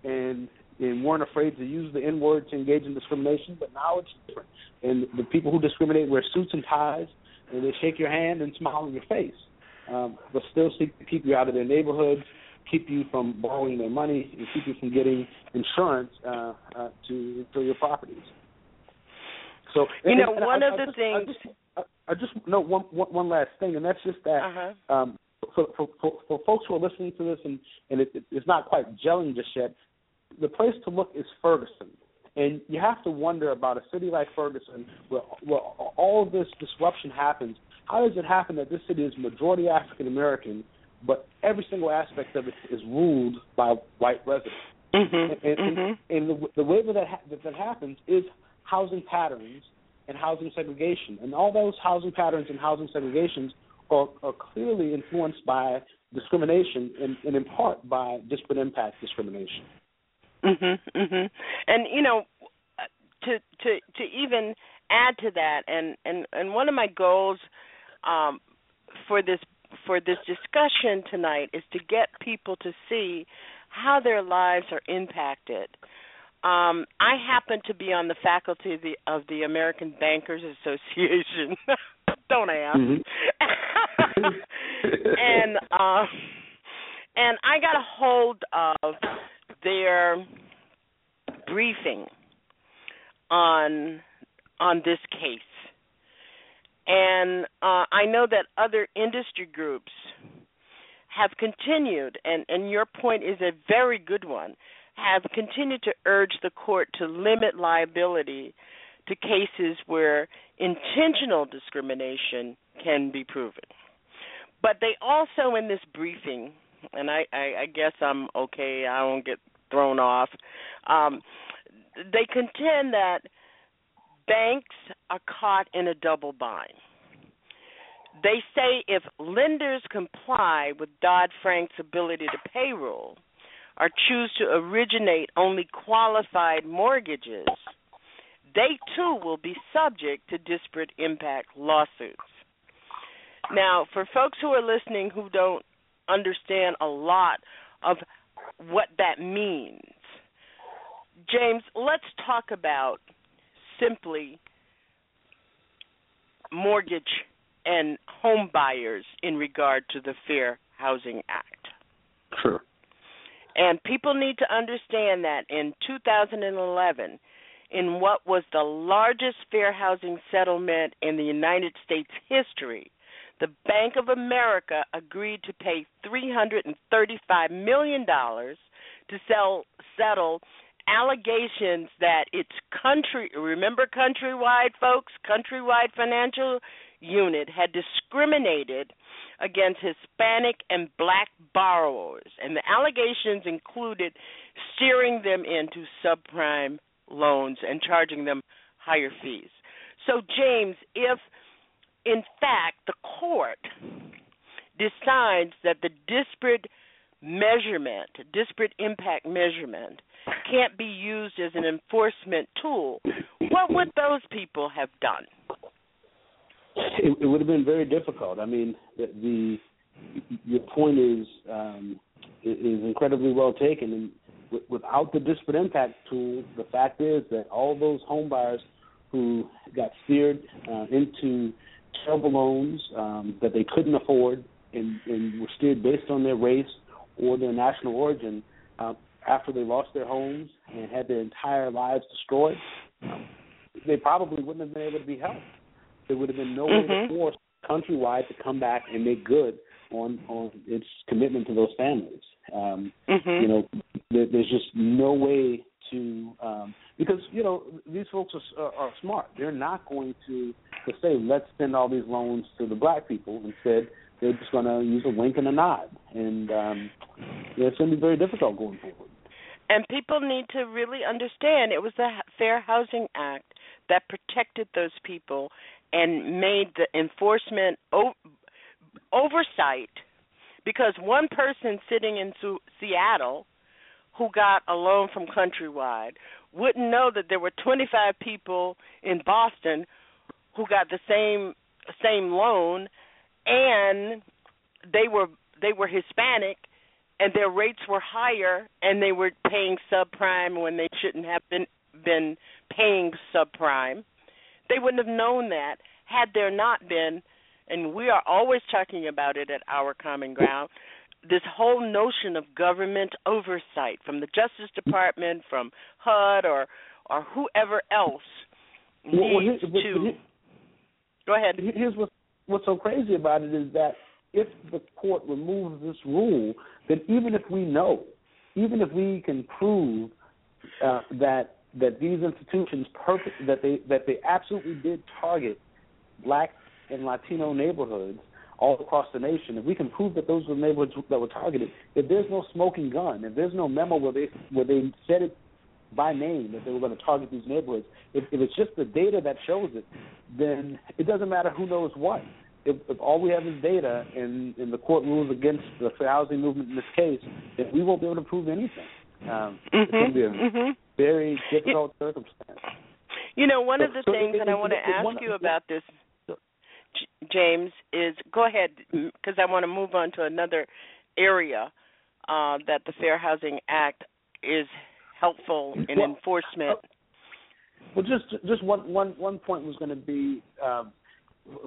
and and weren't afraid to use the N word to engage in discrimination. But now it's different, and the people who discriminate wear suits and ties, and they shake your hand and smile in your face. um, but still seek to keep you out of their neighborhoods, keep you from borrowing their money, and keep you from getting insurance uh, uh, to to your properties. So You know, and one I, of I the just, things- I just, I just know one, one one last thing, and that's just that Uh-huh. um, for, for for for folks who are listening to this and and it, it, it's not quite gelling just yet, the place to look is Ferguson. And you have to wonder about a city like Ferguson, where, where all of this disruption happens. How does it happen that this city is majority African American, but every single aspect of it is ruled by white residents? Mm-hmm. And, and, Mhm. and the, the way that that, ha- that that happens is housing patterns and housing segregation, and all those housing patterns and housing segregations are, are clearly influenced by discrimination, and, and in part by disparate impact discrimination. Mhm, mhm. And you know, to to to even add to that, and and and one of my goals um, for this for this discussion tonight is to get people to see how their lives are impacted. Um, I happen to be on the faculty of the of the American Bankers Association. Don't ask. and uh, and I got a hold of their briefing on on this case. And uh, I know that other industry groups have continued, and, and your point is a very good one, have continued to urge the court to limit liability to cases where intentional discrimination can be proven. But they also, in this briefing, and I, I, I guess I'm okay, I won't get thrown off, um, they contend that banks are caught in a double bind. They say if lenders comply with Dodd Frank's ability to pay rule or choose to originate only qualified mortgages, they too will be subject to disparate impact lawsuits. Now, for folks who are listening who don't understand a lot of what that means, James, let's talk about simply mortgage and home buyers in regard to the Fair Housing Act. Sure. And people need to understand that in 2011, in what was the largest fair housing settlement in the United States history, the Bank of America agreed to pay $335 million to sell, settle allegations that its country remember countrywide folks? Countrywide financial unit had discriminated against hispanic and black borrowers and the allegations included steering them into subprime loans and charging them higher fees. So james if in fact the court decides that the disparate measurement disparate impact measurement can't be used as an enforcement tool, what would those people have done? It, it would have been very difficult. I mean, the, the your point is um, is incredibly well taken, and w- without the disparate impact tool, the fact is that all those home buyers who got steered uh, into terrible loans um, that they couldn't afford and, and were steered based on their race or their national origin, uh, after they lost their homes and had their entire lives destroyed, they probably wouldn't have been able to be helped. There would have been no way Mhm. to force Countrywide to come back and make good on on its commitment to those families. Um, Mhm. You know, there, there's just no way to um, because you know these folks are, are, smart. They're not going to to say let's send all these loans to the black people. Instead, they're just going to use a wink and a nod, and um, it's going to be very difficult going forward. And people need to really understand it was the Fair Housing Act that protected those people and made the enforcement o- oversight because one person sitting in Seattle who got a loan from Countrywide wouldn't know that there were 25 people in Boston who got the same same loan and they were they were Hispanic and their rates were higher and they were paying subprime when they shouldn't have been been paying subprime. They wouldn't have known that had there not been and we are always talking about it at our common ground. This whole notion of government oversight from the Justice Department, from HUD, or or whoever else needs Well, here- to. here- Go ahead. Here's what what's so crazy about it is that if the court removes this rule, then even if we know, even if we can prove uh, that that these institutions perfect that they that they absolutely did target black and Latino neighborhoods all across the nation, if we can prove that those were neighborhoods that were targeted, if there's no smoking gun, if there's no memo where they where they said it by name that they were going to target these neighborhoods, if, if it's just the data that shows it, then it doesn't matter who knows what. If, if all we have is data and, and the court rules against the housing movement in this case, then we won't be able to prove anything. Um, It's going to be a Mhm. very difficult circumstance. You know, one So- of the so things it- that I want to ask one- you about this, James, is go ahead because I want to move on to another area uh, that the Fair Housing Act is helpful in Well, enforcement. Well, just just one one one point was going to be um,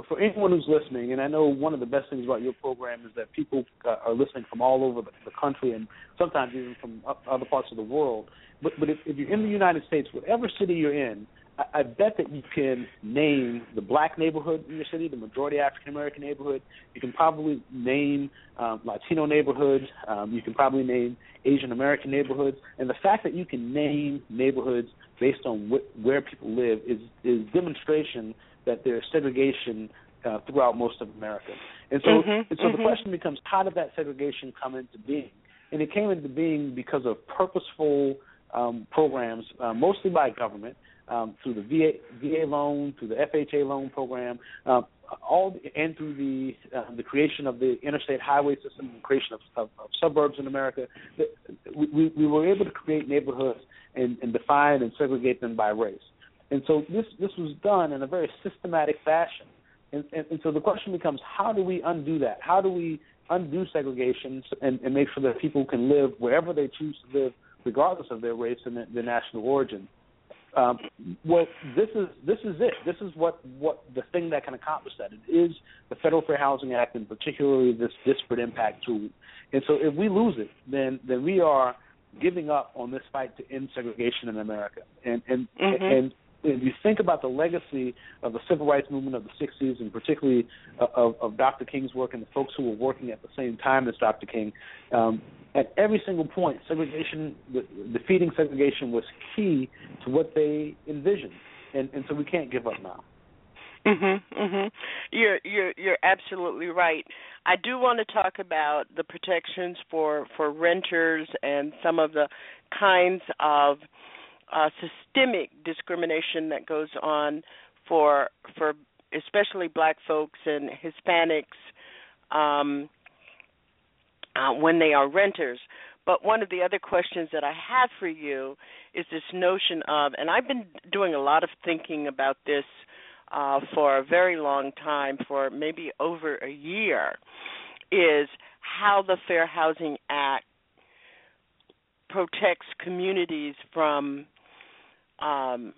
for anyone who's listening, and I know one of the best things about your program is that people uh, are listening from all over the, the country and sometimes even from other parts of the world. But but if, if you're in the United States, whatever city you're in, I, I bet that you can name the black neighborhood in your city, the majority African American neighborhood. You can probably name um, Latino neighborhoods. Um, you can probably name Asian American neighborhoods. And the fact that you can name neighborhoods based on wh- where people live is is demonstration that there's segregation uh, throughout most of America. And so, Mhm, and so the mhm. question becomes, how did that segregation come into being? And it came into being because of purposeful um, programs, uh, mostly by government, um, through the VA, VA loan, through the FHA loan program, uh, all and through the uh, the creation of the interstate highway system, the creation of, of, of suburbs in America. We, we were able to create neighborhoods and, and define and segregate them by race. And so this this was done in a very systematic fashion. And, and, and so the question becomes, how do we undo that? How do we undo segregation and, and make sure that people can live wherever they choose to live, regardless of their race and their, their national origin? Um, well, this is this is it. This is what what the thing that can accomplish that. It is the Federal Fair Housing Act, and particularly this disparate impact tool. And so, if we lose it, then then we are giving up on this fight to end segregation in America. And and Mhm. and if you think about the legacy of the civil rights movement of the 60s, and particularly uh, of, of Dr. King's work and the folks who were working at the same time as Dr. King, um, at every single point, segregation, defeating segregation was key to what they envisioned. And, and so we can't give up now. Mhm, mhm. You're you're you're absolutely right. I do want to talk about the protections for for renters and some of the kinds of uh, systemic discrimination that goes on for for especially black folks and Hispanics um, uh, when they are renters. But one of the other questions that I have for you is this notion of, and I've been doing a lot of thinking about this uh, for a very long time, for maybe over a year, is how the Fair Housing Act protects communities from um,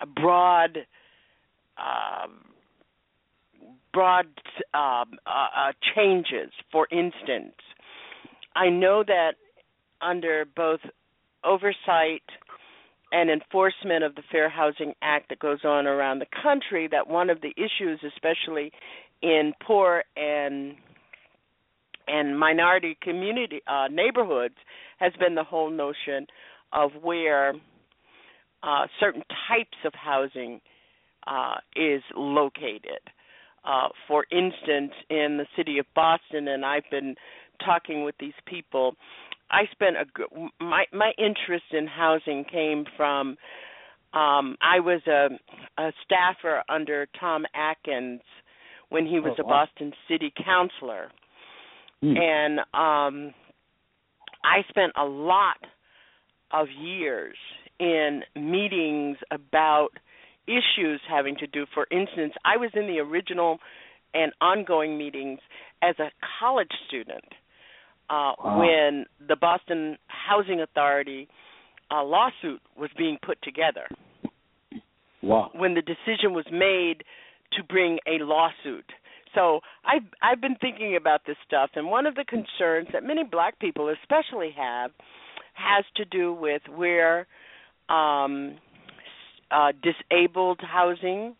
a broad, um, broad um, uh, uh, changes. For instance, I know that under both oversight and enforcement of the Fair Housing Act that goes on around the country, that one of the issues, especially in poor and and minority community uh, neighborhoods, has been the whole notion of where uh, certain types of housing uh, is located. Uh, for instance, in the city of Boston, and I've been talking with these people. I spent a my my interest in housing came from um I was a a staffer under Tom Atkins when he was Oh, a. Boston city councilor Hmm. and um I spent a lot of years in meetings about issues having to do for instance I was in the original and ongoing meetings as a college student uh Wow. when the Boston Housing Authority uh lawsuit was being put together Wow. when the decision was made to bring a lawsuit so I've I've been thinking about this stuff, and one of the concerns that many Black people, especially, have has to do with where um, uh, disabled housing.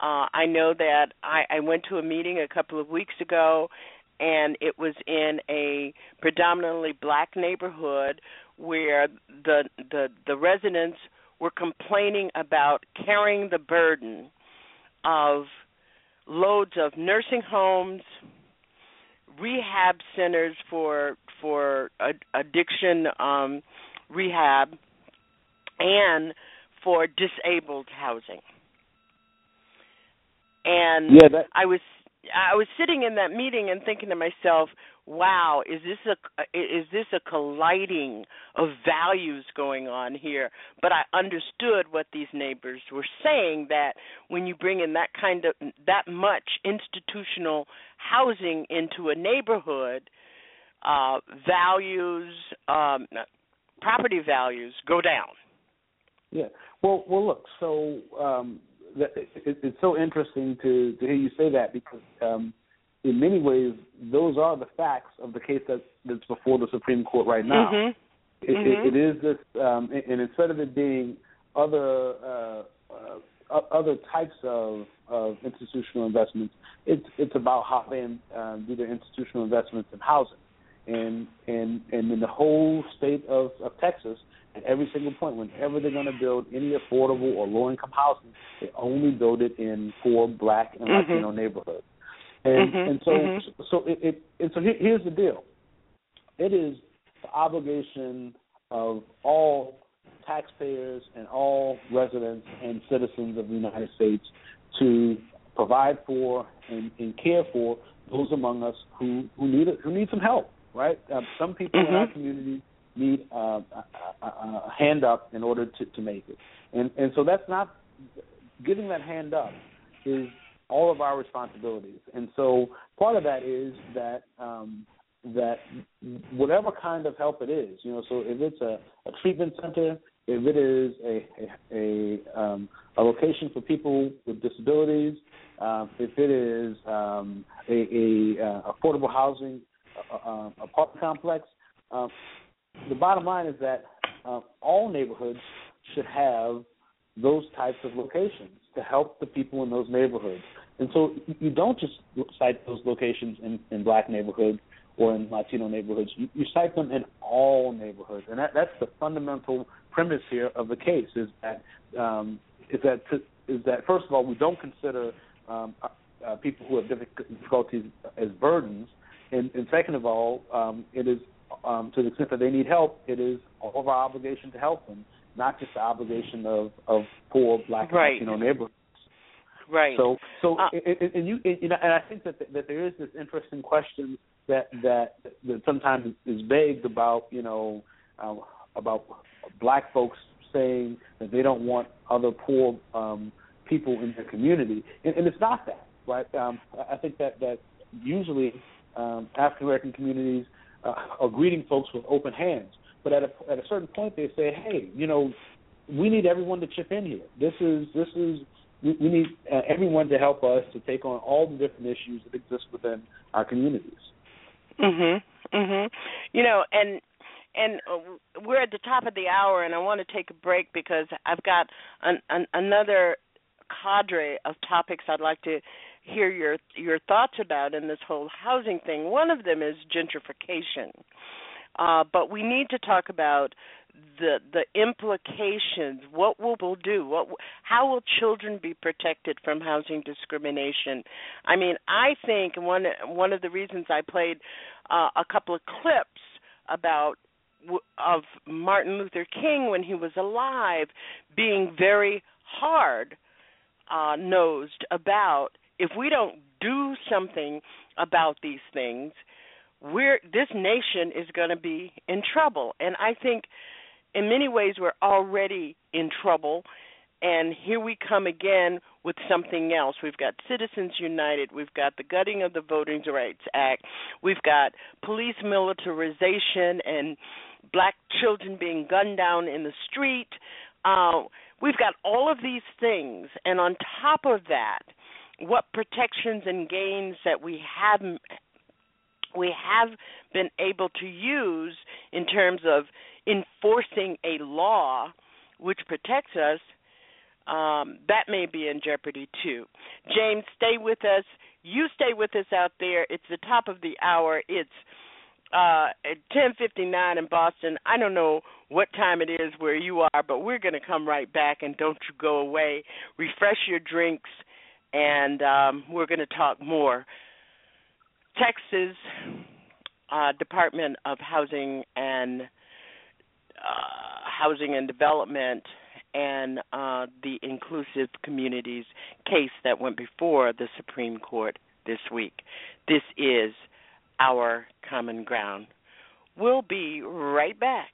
Uh, I know that I, I went to a meeting a couple of weeks ago, and it was in a predominantly black neighborhood where the the the residents were complaining about carrying the burden of loads of nursing homes, rehab centers for for addiction um, rehab, and for disabled housing. And yeah, that- I was I was sitting in that meeting and thinking to myself, wow, is this a is this a colliding of values going on here? But I understood what these neighbors were saying that when you bring in that kind of that much institutional housing into a neighborhood, uh, values, um, property values go down. Yeah. Well, well, look. So um, that, it, it's so interesting to to hear you say that because um, in many ways those are the facts of the case that that's before the Supreme Court right now. Mm-hmm. It, mm-hmm. it, it is this, um, and instead of it being other uh, uh, other types of, of institutional investments, it's it's about how they uh, do their institutional investments in housing, and and and in the whole state of, of Texas, at every single point, whenever they're going to build any affordable or low income housing, they only build it in poor Black and mm-hmm. Latino neighborhoods. And mm-hmm. and so mm-hmm. so it, it and so here, here's the deal. It is the obligation of all taxpayers and all residents and citizens of the United States to provide for and, and care for those among us who who need who need some help. Right? Uh, some people mm-hmm. in our community need uh, a, a, a hand up in order to, to make it, and and so that's not giving that hand up is all of our responsibilities. And so part of that is that um, that whatever kind of help it is, you know, so if it's a, a treatment center, if it is a a, a, um, a location for people with disabilities, um, if it is um, a, a uh, affordable housing uh, uh, apartment complex, uh, the bottom line is that uh, all neighborhoods should have those types of locations to help the people in those neighborhoods. And so you don't just site those locations in, in black neighborhoods or in Latino neighborhoods. You, you site them in all neighborhoods, and that, that's the fundamental premise here of the case. Is that um, is that to, is that first of all we don't consider um, uh, people who have difficulties as burdens, and, and second of all, um, it is um, to the extent that they need help, it is all of our obligation to help them, not just the obligation of of poor black right. and Latino neighborhoods. Right. So, so, uh, and, and you, and, and I think that that there is this interesting question that that that sometimes is vague about, you know, uh, about black folks saying that they don't want other poor um, people in their community, and, and it's not that, right? Um, I think that that usually um, African American communities uh, are greeting folks with open hands, but at a at a certain point they say, hey, you know, we need everyone to chip in here. This is this is we, we need uh, everyone to help us to take on all the different issues that exist within our communities. Mm Mhm. Mhm. You know, and and we're at the top of the hour, and I want to take a break because I've got an, an, another cadre of topics I'd like to hear your your thoughts about in this whole housing thing. One of them is gentrification, uh, but we need to talk about the the implications. What will we do? What how will children be protected from housing discrimination? I mean, I think one one of the reasons I played uh, a couple of clips about of Martin Luther King when he was alive being very hard uh, nosed about if we don't do something about these things, we're this nation is going to be in trouble. And I think in many ways we're already in trouble and here we come again with something else. We've got Citizens United, we've got the gutting of the Voting Rights Act, we've got police militarization and black children being gunned down in the street. Uh, we've got all of these things, and on top of that, what protections and gains that we have we have been able to use in terms of enforcing a law which protects us, um, that may be in jeopardy too. James, stay with us. You stay with us out there. It's the top of the hour. It's uh, at 10:59 in Boston. I don't know what time it is where you are, but we're going to come right back. And don't you go away. Refresh your drinks, and um, we're going to talk more. Texas uh, Department of Housing and uh, Housing and Development and uh, the Inclusive Communities case that went before the Supreme Court this week. This is our common ground. We'll be right back.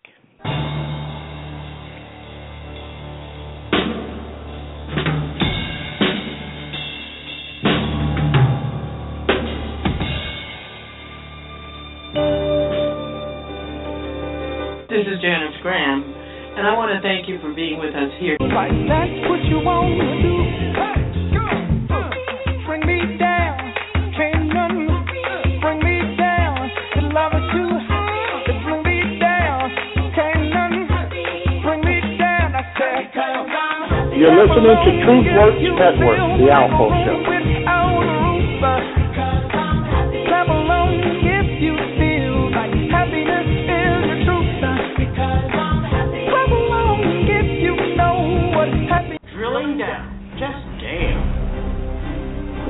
This is Janice Graham, and I want to thank you for being with us here. Right, that's what you want to do. Hey, go. Bring me down. Can't nothing bring me down. The love is too high. It bring me down. Can't nothing bring me down. I said, You're listening to Truth Works Network, the Alpha Show.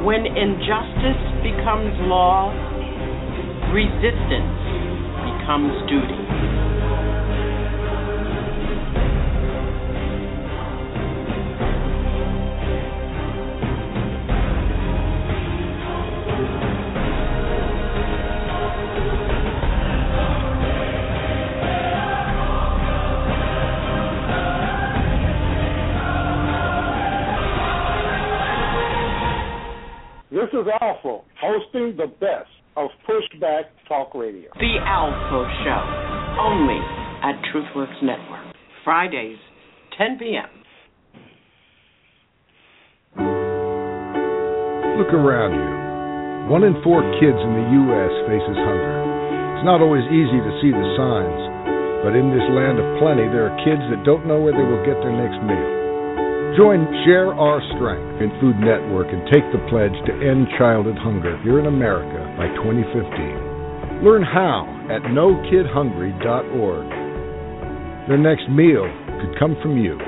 When injustice becomes law, resistance becomes duty. Is Alpha, hosting the best of Pushback Talk Radio. The Alpha Show, only at TruthWorks Network. Fridays, 10 p.m. Look around you. One in four kids in the U.S. faces hunger. It's not always easy to see the signs, but in this land of plenty, there are kids that don't know where they will get their next meal. Join Share Our Strength in Food Network and take the pledge to end childhood hunger here in America by 2015. Learn how at NoKidHungry.org. Their next meal could come from you.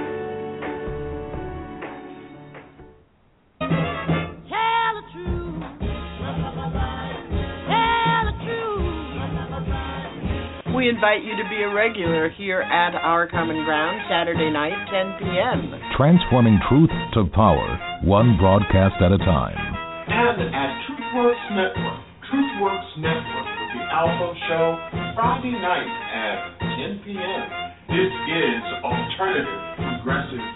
We invite you to be a regular here at Our Common Ground Saturday night, 10 p.m. Transforming truth to power, one broadcast at a time. And at TruthWorks Network, TruthWorks Network with the Alpha Show, Friday night at 10 p.m. This is alternative, progressive,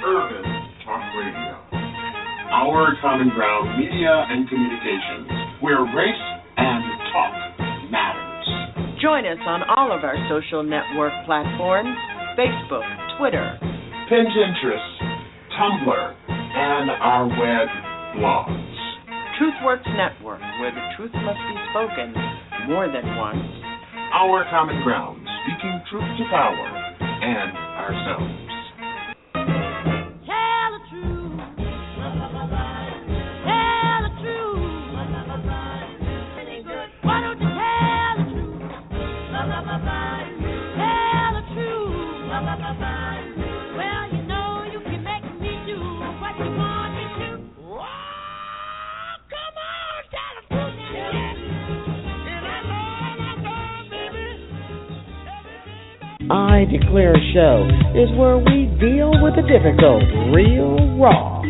urban talk radio. Our common ground media and communications, where race and talk matters. Join us on all of our social network platforms Facebook, Twitter, Pinterest, Tumblr, and our web blogs. TruthWorks Network, where the truth must be spoken more than once. Our common ground, speaking truth to power and ourselves. I Declare Show is where we deal with the difficult real raw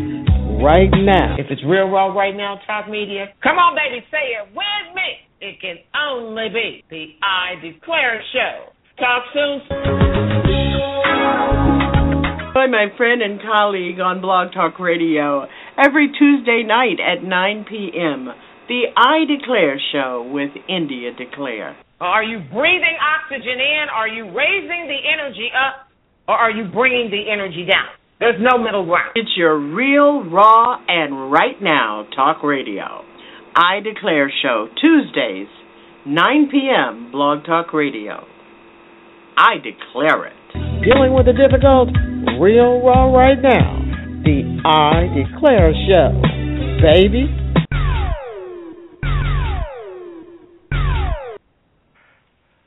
right now. If it's real raw right now, talk media, come on, baby, say it with me. It can only be the I Declare Show. Talk soon. Join my friend and colleague on Blog Talk Radio every Tuesday night at 9 p.m. The I Declare Show with India Declare. Are you breathing oxygen in? Are you raising the energy up? Or are you bringing the energy down? There's no middle ground. It's your real, raw, and right now talk radio. I Declare Show, Tuesdays, 9 p.m., Blog Talk Radio. I declare it. Dealing with the difficult, real raw right now. The I Declare Show. Baby.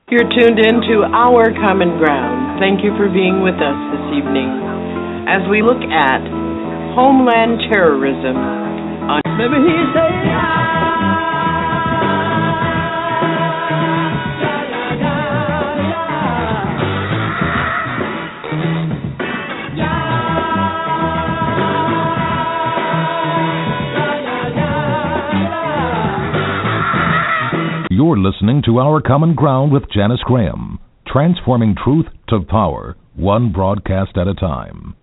You're tuned in to Our Common Ground. Thank you for being with us this evening as we look at homeland terrorism on. You're listening to Our Common Ground with Janice Graham, transforming truth to power, one broadcast at a time.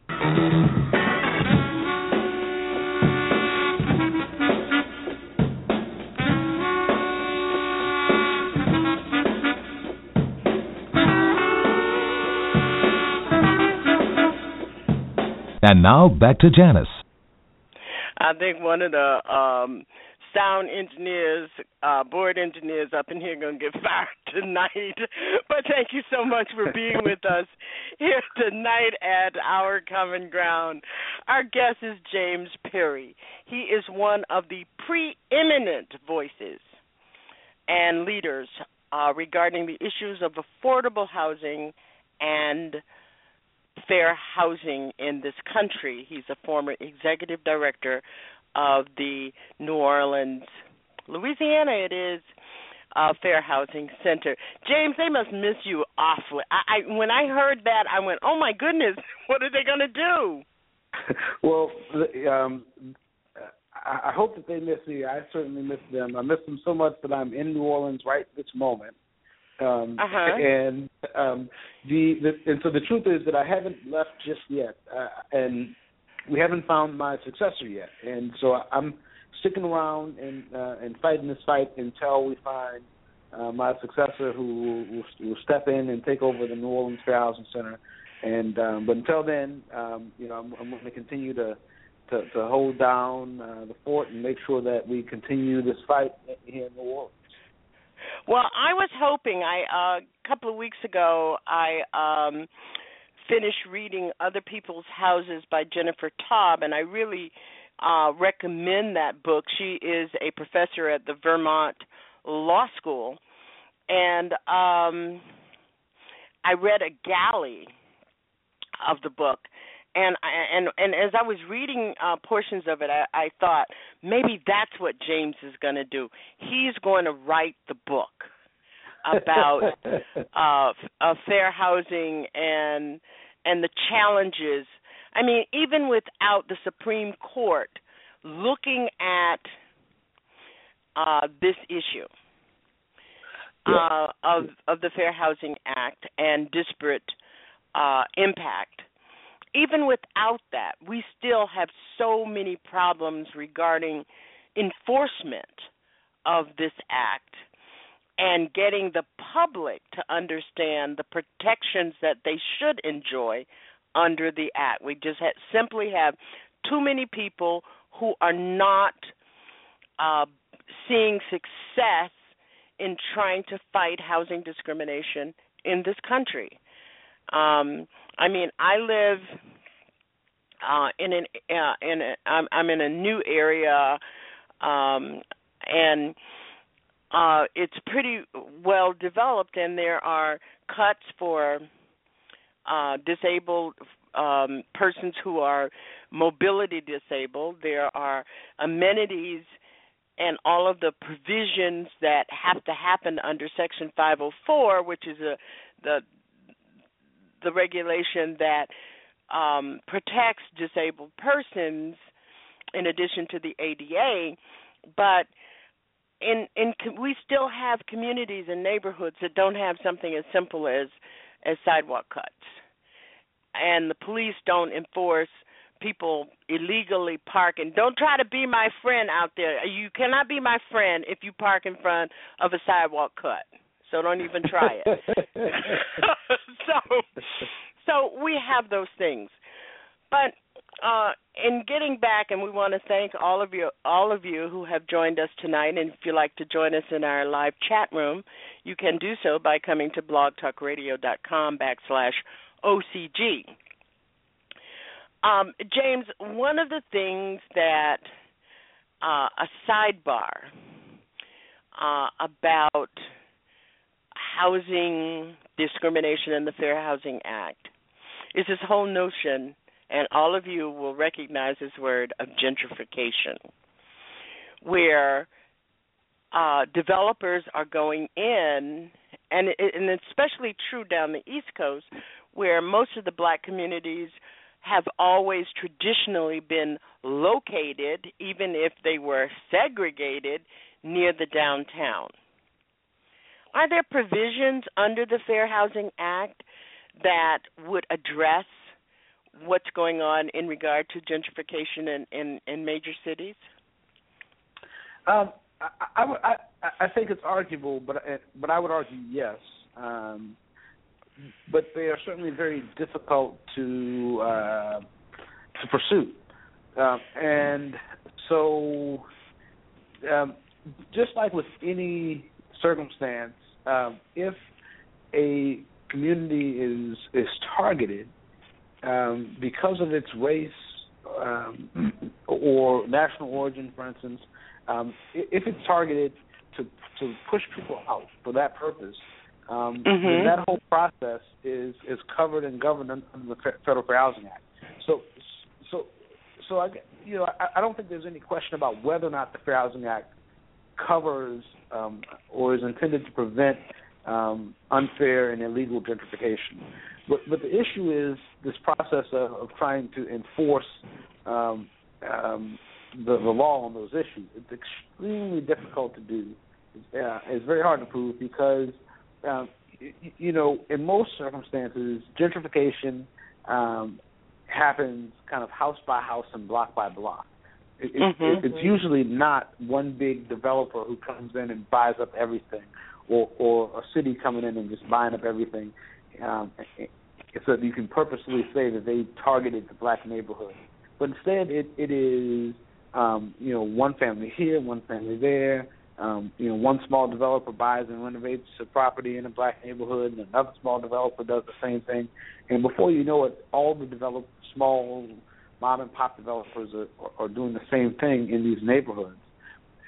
And now back to Janice. I think one of the um sound engineers, uh, board engineers up in here going to get fired tonight. But thank you so much for being with us here tonight at Our Common Ground. Our guest is James Perry. He is one of the preeminent voices and leaders uh, regarding the issues of affordable housing and fair housing in this country. He's a former executive director of the New Orleans, Louisiana, it is. Uh, Fair Housing Center. James, they must miss you awfully. I, I when I heard that, I went, "Oh my goodness, what are they going to do?" well, um, I, I hope that they miss me. I certainly miss them. I miss them so much that I'm in New Orleans right this moment. Um, uh-huh. And um, the, the and so the truth is that I haven't left just yet, uh, and we haven't found my successor yet. And so I'm sticking around and uh, and fighting this fight until we find uh, my successor who will, will step in and take over the New Orleans Fair Housing Center. And um, but until then, um, you know, I'm, I'm going to continue to to, to hold down uh, the fort and make sure that we continue this fight here in New Orleans. Well, I was hoping. I uh, a couple of weeks ago, I um, finished reading Other People's Houses by Jennifer Taub, and I really uh, recommend that book. She is a professor at the Vermont Law School, and um, I read a galley of the book. And and and as I was reading uh, portions of it, I, I thought maybe that's what James is going to do. He's going to write the book about uh, uh, fair housing and and the challenges. I mean, even without the Supreme Court looking at uh, this issue uh, of of the Fair Housing Act and disparate uh, impact, even without that, we still have so many problems regarding enforcement of this act and getting the public to understand the protections that they should enjoy under the act. We just ha- simply have too many people who are not uh, seeing success in trying to fight housing discrimination in this country. Um, I mean, I live uh, in an uh, in a, I'm, I'm in a new area, um, and uh, it's pretty well developed, and there are cuts for uh, disabled um, persons who are mobility disabled. There are amenities and all of the provisions that have to happen under Section 504, which is a the the regulation that um, protects disabled persons in addition to the ADA, but in in we still have communities and neighborhoods that don't have something as simple as as sidewalk cuts, and the police don't enforce people illegally parking. Don't try to be my friend out there. You cannot be my friend if you park in front of a sidewalk cut. So don't even try it. so so we have those things. But uh, in getting back, and we want to thank all of you, all of you who have joined us tonight. And if you'd like to join us in our live chat room, you can do so by coming to blogtalkradio.com backslash OCG. Um, James, one of the things that uh, a sidebar uh, about housing discrimination and the Fair Housing Act is this whole notion, and all of you will recognize this word of gentrification, where uh, developers are going in, and, and especially true down the East Coast, where most of the black communities have always traditionally been located, even if they were segregated, near the downtown. Are there provisions under the Fair Housing Act that would address what's going on in regard to gentrification in, in, in major cities? Um, I, I, I, I think it's arguable, but but I would argue yes. Um, but they are certainly very difficult to uh, to pursue, uh, and so um, just like with any circumstance, um, if a community is is targeted um, because of its race um, or national origin, for instance, um, if it's targeted to to push people out for that purpose, um, mm-hmm. that whole process is is covered and governed under the Federal Fair Housing Act. So, so, so I, you know, I, I don't think there's any question about whether or not the Fair Housing Act covers um, or is intended to prevent um, unfair and illegal gentrification. But, but the issue is this process of, of trying to enforce um, um, the, the law on those issues. It's extremely difficult to do. Uh, it's very hard to prove because um, you, you know, in most circumstances, gentrification um, happens kind of house by house and block by block. It, mm-hmm. it, it's usually not one big developer who comes in and buys up everything, or or a city coming in and just buying up everything. Um, so you can purposely say that they targeted the black neighborhood, but instead it it is um, you know one family here, one family there, um, you know, one small developer buys and renovates a property in a black neighborhood, and another small developer does the same thing. And before you know it, all the develop small mom and pop developers are, are doing the same thing in these neighborhoods.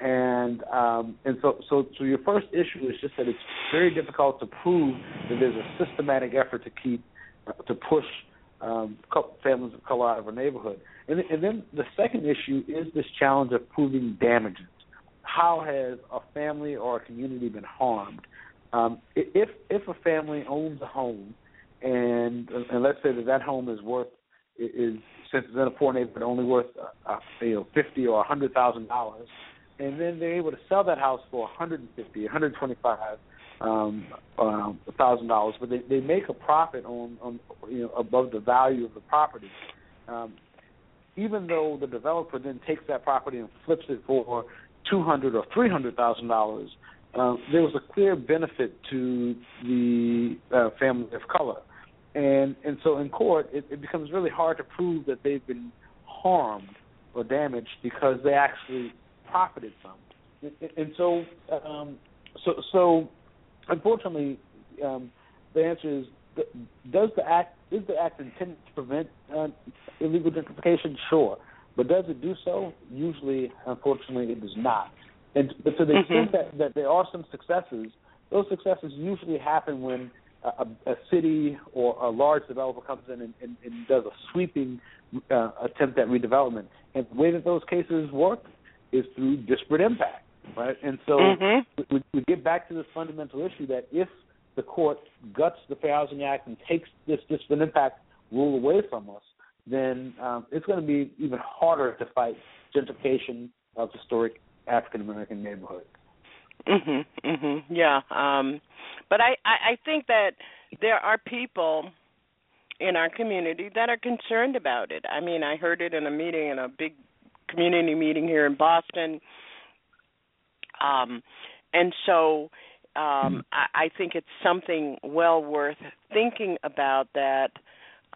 And um, and so so so your first issue is just that it's very difficult to prove that there's a systematic effort to keep to push um, families of color out of a neighborhood. And, and then the second issue is this challenge of proving damages how has a family or a community been harmed? Um, if if a family owns a home, and and let's say that that home is worth is since it's in a poor neighborhood only worth uh, uh, you know fifty or a hundred thousand dollars, and then they're able to sell that house for hundred and fifty, a hundred twenty five um um dollars but they they make a profit on on you know above the value of the property. Um even though the developer then takes that property and flips it for two hundred or three hundred thousand dollars, uh, there was a clear benefit to the uh, family of color, and and so in court it, it becomes really hard to prove that they've been harmed or damaged because they actually profited from. And, so um, so so unfortunately, um, the answer is does the act is the act intended to prevent uh, illegal gentrification? Sure. But does it do so? Usually, unfortunately, it does not. And but to the mm-hmm. extent that, that there are some successes, those successes usually happen when a, a city or a large developer comes in and, and, and does a sweeping uh, attempt at redevelopment. And the way that those cases work is through disparate impact, right? And so mm-hmm. we, we get back to this fundamental issue that if the court guts the Fair Housing Act and takes this disparate impact rule away from us, then um, it's going to be even harder to fight gentrification of historic African American neighborhoods. Mhm. Mhm. Yeah. Um but I, I I think that there are people in our community that are concerned about it. I mean, I heard it in a meeting in a big community meeting here in Boston. Um and so um I, I think it's something well worth thinking about that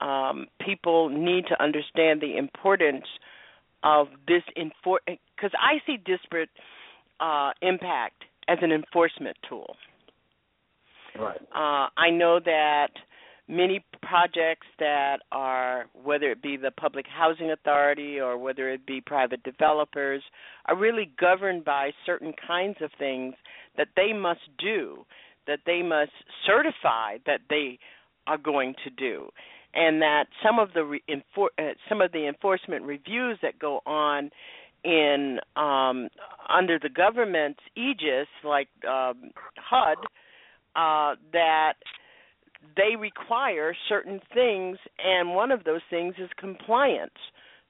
um, people need to understand the importance of this enfor because I see disparate uh, impact as an enforcement tool. Right. Uh, I know that many projects that are, whether it be the public housing authority or whether it be private developers, are really governed by certain kinds of things that they must do, that they must certify that they are going to do, and that some of the re- enfor- uh, some of the enforcement reviews that go on in um, under the government's aegis, like um, HUD, uh, that they require certain things, and one of those things is compliance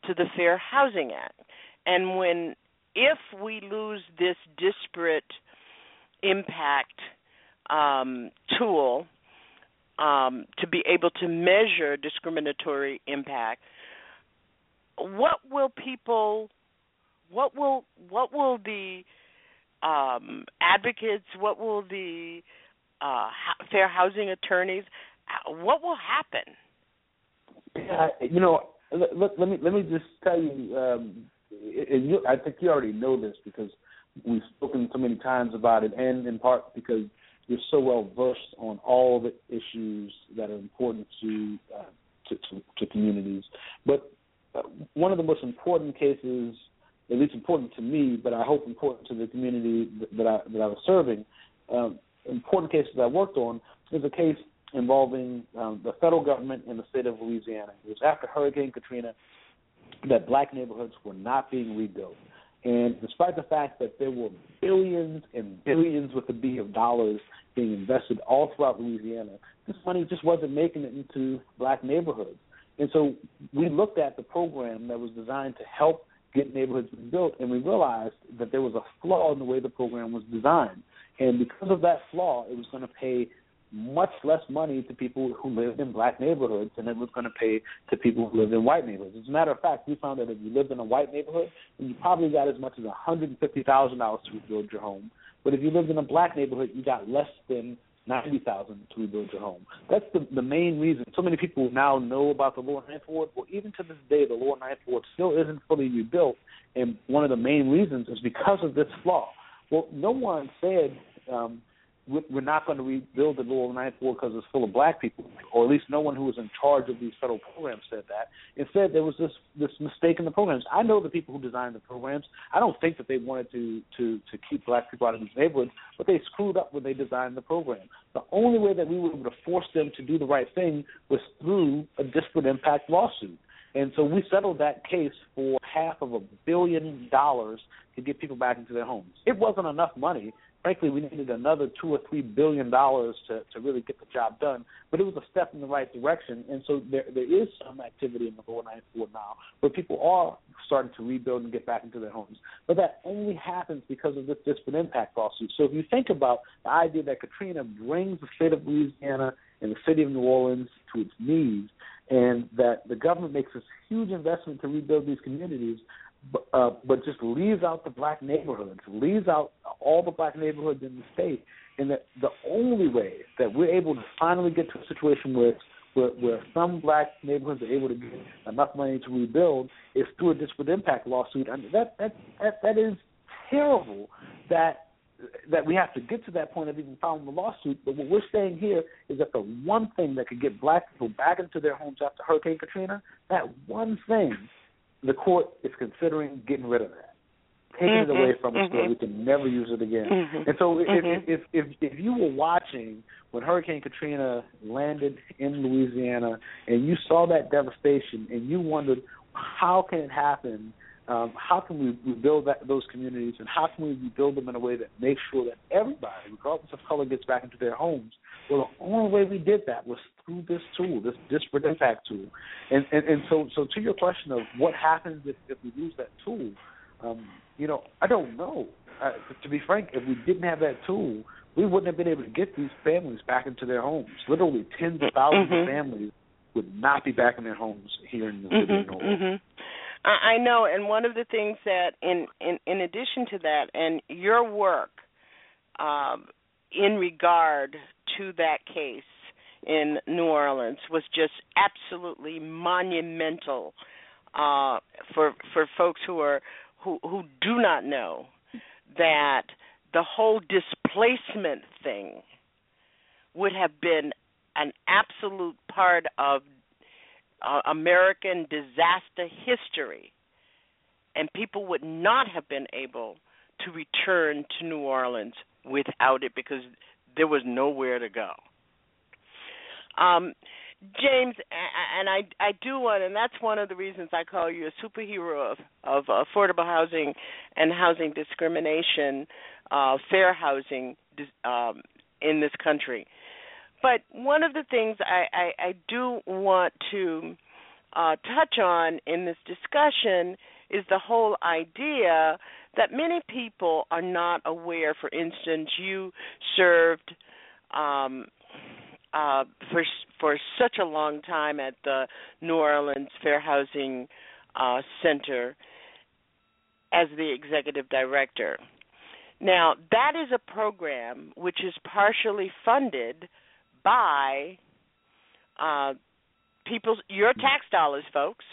to the Fair Housing Act. And when, if we lose this disparate impact um, tool um, to be able to measure discriminatory impact, what will people, what will, what will the um, advocates, what will the uh, fair housing attorneys. Uh, what will happen? You know, let, let me let me just tell you, um, and you, I think you already know this because we've spoken so many times about it, and in part because you're so well versed on all the issues that are important to uh, to, to, to communities. But uh, one of the most important cases, at least important to me, but I hope important to the community that I that I was serving, um, important cases I worked on is a case involving um, the federal government in the state of Louisiana. It was after Hurricane Katrina that black neighborhoods were not being rebuilt. And despite the fact that there were billions and billions with a B of dollars being invested all throughout Louisiana, this money just wasn't making it into black neighborhoods. And so we looked at the program that was designed to help get neighborhoods rebuilt, and we realized that there was a flaw in the way the program was designed. And because of that flaw, it was going to pay much less money to people who lived in black neighborhoods than it was going to pay to people who lived in white neighborhoods. As a matter of fact, we found that if you lived in a white neighborhood, you probably got as much as $150,000 to rebuild your home. But if you lived in a black neighborhood, you got less than ninety thousand to rebuild your home. That's the the main reason. So many people now know about the lower ninth ward. Well, even to this day, the lower ninth ward still isn't fully rebuilt, and one of the main reasons is because of this flaw. Well, no one said um, we're not going to rebuild the lower ninth ward because it's full of black people, or at least no one who was in charge of these federal programs said that. Instead, there was this this mistake in the programs. I know the people who designed the programs. I don't think that they wanted to to to keep black people out of these neighborhoods, but they screwed up when they designed the program. The only way that we were able to force them to do the right thing was through a disparate impact lawsuit. And so we settled that case for half of a billion dollars to get people back into their homes. It wasn't enough money frankly, we needed another two or three billion dollars to to really get the job done. But it was a step in the right direction, and so there there is some activity in the lower ninth ward now where people are starting to rebuild and get back into their homes. But that only happens because of this disparate impact lawsuit. So if you think about the idea that Katrina brings the state of Louisiana and the city of New Orleans to its knees, and that the government makes this huge investment to rebuild these communities, but, uh, but just leaves out the black neighborhoods, leaves out all the black neighborhoods in the state, and that the only way that we're able to finally get to a situation where where, where some black neighborhoods are able to get enough money to rebuild is through a disparate impact lawsuit. I mean, that that that that is terrible. That that we have to get to that point of even filing the lawsuit. But what we're saying here is that the one thing that could get black people back into their homes after Hurricane Katrina, that one thing the court is considering getting rid of that, taking mm-hmm, it away from us mm-hmm. so we can never use it again. Mm-hmm, and so, if, mm-hmm. if if if you were watching when Hurricane Katrina landed in Louisiana and you saw that devastation and you wondered how can it happen um, how can we rebuild that, those communities, and how can we rebuild them in a way that makes sure that everybody, regardless of color, gets back into their homes? Well, the only way we did that was through this tool, this disparate impact tool. And and, and so so to your question of what happens if, if we lose that tool, um, you know, I don't know. Uh, to be frank, if we didn't have that tool, we wouldn't have been able to get these families back into their homes. Literally, tens of 1000s mm-hmm. of families would not be back in their homes here in the mm-hmm. of New Orleans. Mm-hmm. I know, and one of the things that, in in, in addition to that, and your work um, in regard to that case, in New Orleans was just absolutely monumental uh, for for folks who are who who do not know that the whole displacement thing would have been an absolute part of uh, American disaster history, and people would not have been able to return to New Orleans without it because there was nowhere to go. Um, James, and I I do want, and that's one of the reasons I call you a superhero of of affordable housing and housing discrimination, uh, fair housing um, in this country. But one of the things I I, I do want to uh, touch on in this discussion is the whole idea that many people are not aware. For instance, you served um, uh, for for such a long time at the New Orleans Fair Housing uh, Center as the executive director. Now, that is a program which is partially funded by uh, people's your tax dollars, folks.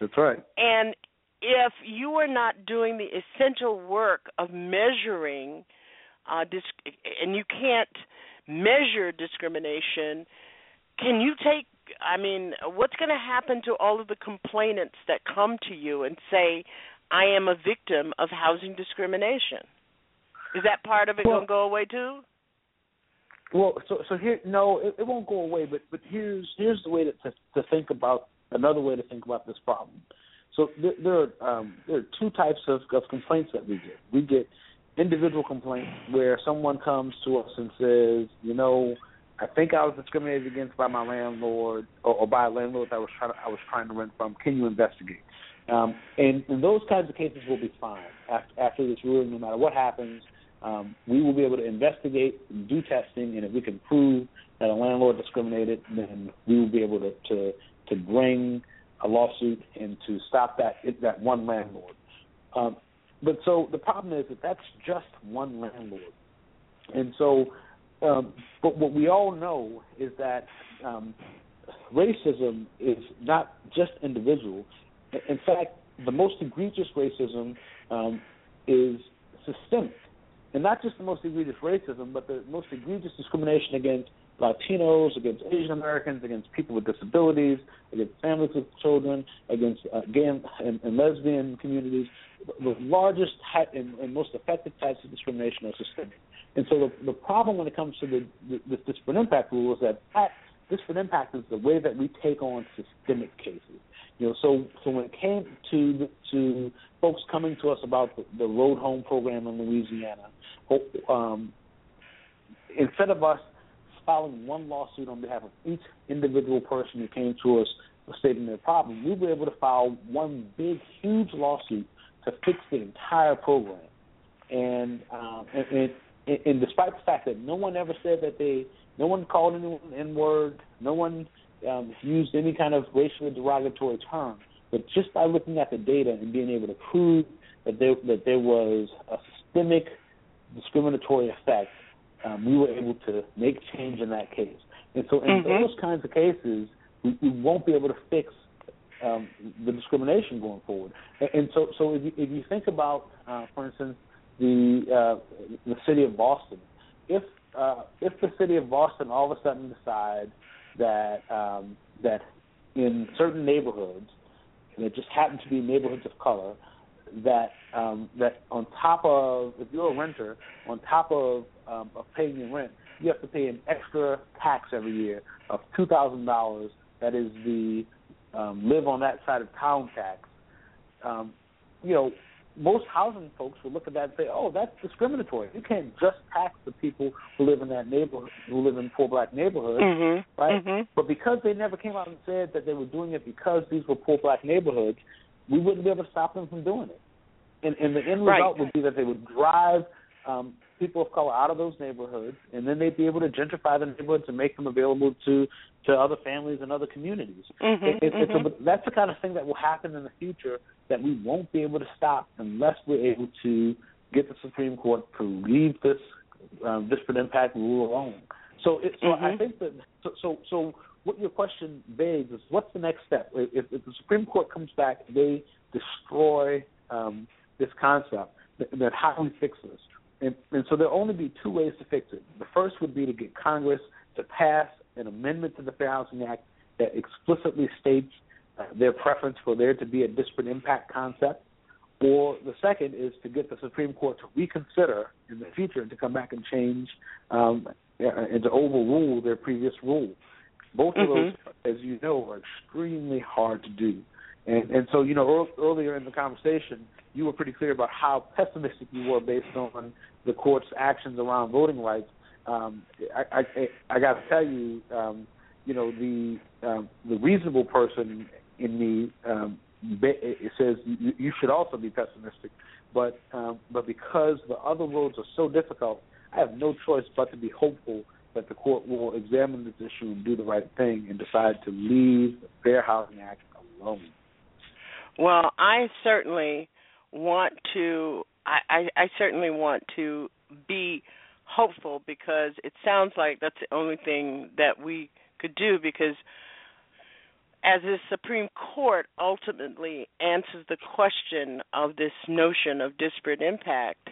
That's right. And if you are not doing the essential work of measuring, uh, disc- and you can't measure discrimination, can you take? I mean, what's going to happen to all of the complainants that come to you and say, "I am a victim of housing discrimination"? Is that part of it well, going to go away too? Well, so so here, no, it, it won't go away. But but here's here's the way to, to to think about another way to think about this problem. So there, there are um, there are two types of, of complaints that we get. We get individual complaints where someone comes to us and says, you know, I think I was discriminated against by my landlord or, or by a landlord that I was trying to, I was trying to rent from. Can you investigate? Um, and, and those kinds of cases will be fine after, after this ruling. No matter what happens, um, we will be able to investigate, do testing, and if we can prove that a landlord discriminated, then we will be able to to, to bring a lawsuit and to stop that that one landlord. Um, but so the problem is that that's just one landlord, and so. Um, but what we all know is that um, racism is not just individual. In fact, the most egregious racism um, is systemic and not just the most egregious racism, but the most egregious discrimination against Latinos, against Asian Americans, against people with disabilities, against families with children, against uh, gay and, and, lesbian communities. The largest and, and, most effective types of discrimination are systemic. And so the, the problem when it comes to the, the, the disparate impact rule is that, that disparate impact is the way that we take on systemic cases. You know, so so when it came to to folks coming to us about the, the Road Home program in Louisiana, um, instead of us filing one lawsuit on behalf of each individual person who came to us stating their problem, we were able to file one big, huge lawsuit to fix the entire program. And, um, and, and, and despite the fact that no one ever said that they, no one called anyone N word, no one um, used any kind of racially derogatory term, but just by looking at the data and being able to prove that there that there was a systemic discriminatory effect, um, we were able to make change in that case. And so, in mm-hmm. those kinds of cases, we, we, won't be able to fix um, the discrimination going forward. And, and so, so if you, if you think about, uh, for instance, the uh, the city of Boston, if uh, if the city of Boston all of a sudden decides that um, that in certain neighborhoods, and it just happen to be neighborhoods of color, that um, that on top of if you're a renter, on top of um, of paying your rent, you have to pay an extra tax every year of two thousand dollars. That is the um, live on that side of town tax. Um, you know, most housing folks will look at that and say, "Oh, that's discriminatory. You can't just tax the people who live in that neighborhood, who live in poor black neighborhoods, mm-hmm. right?" Mm-hmm. But because they never came out and said that they were doing it because these were poor black neighborhoods, we wouldn't be able to stop them from doing it. And, and the end right. result would be that they would drive um, people of color out of those neighborhoods, and then they'd be able to gentrify the neighborhoods and make them available to to other families and other communities. Mm-hmm, it, it, mm-hmm. a, that's the kind of thing that will happen in the future that we won't be able to stop unless we're able to get the Supreme Court to leave this um, disparate impact rule alone. So, it, so I Mhm. think that so, so so what your question begs is what's the next step? If, if the Supreme Court comes back they destroy um, this concept, th- then how do we fix this? And, and so there'll only be two ways to fix it. The first would be to get Congress to pass an amendment to the Fair Housing Act that explicitly states uh, their preference for there to be a disparate impact concept. Or the second is to get the Supreme Court to reconsider in the future and to come back and change um, uh, and to overrule their previous rule. Both of those, as you know, are extremely hard to do. And and so you know earlier in the conversation, you were pretty clear about how pessimistic you were based on the court's actions around voting rights. Um, I, I I got to tell you, um, you know the um, the reasonable person in me um, it says you, you should also be pessimistic, but um, but because the other roads are so difficult, I have no choice but to be hopeful that the court will examine this issue and do the right thing and decide to leave the Fair Housing Act alone. Well, I certainly want to. I, I, I certainly want to be hopeful because it sounds like that's the only thing that we could do because as the Supreme Court ultimately answers the question of this notion of disparate impact,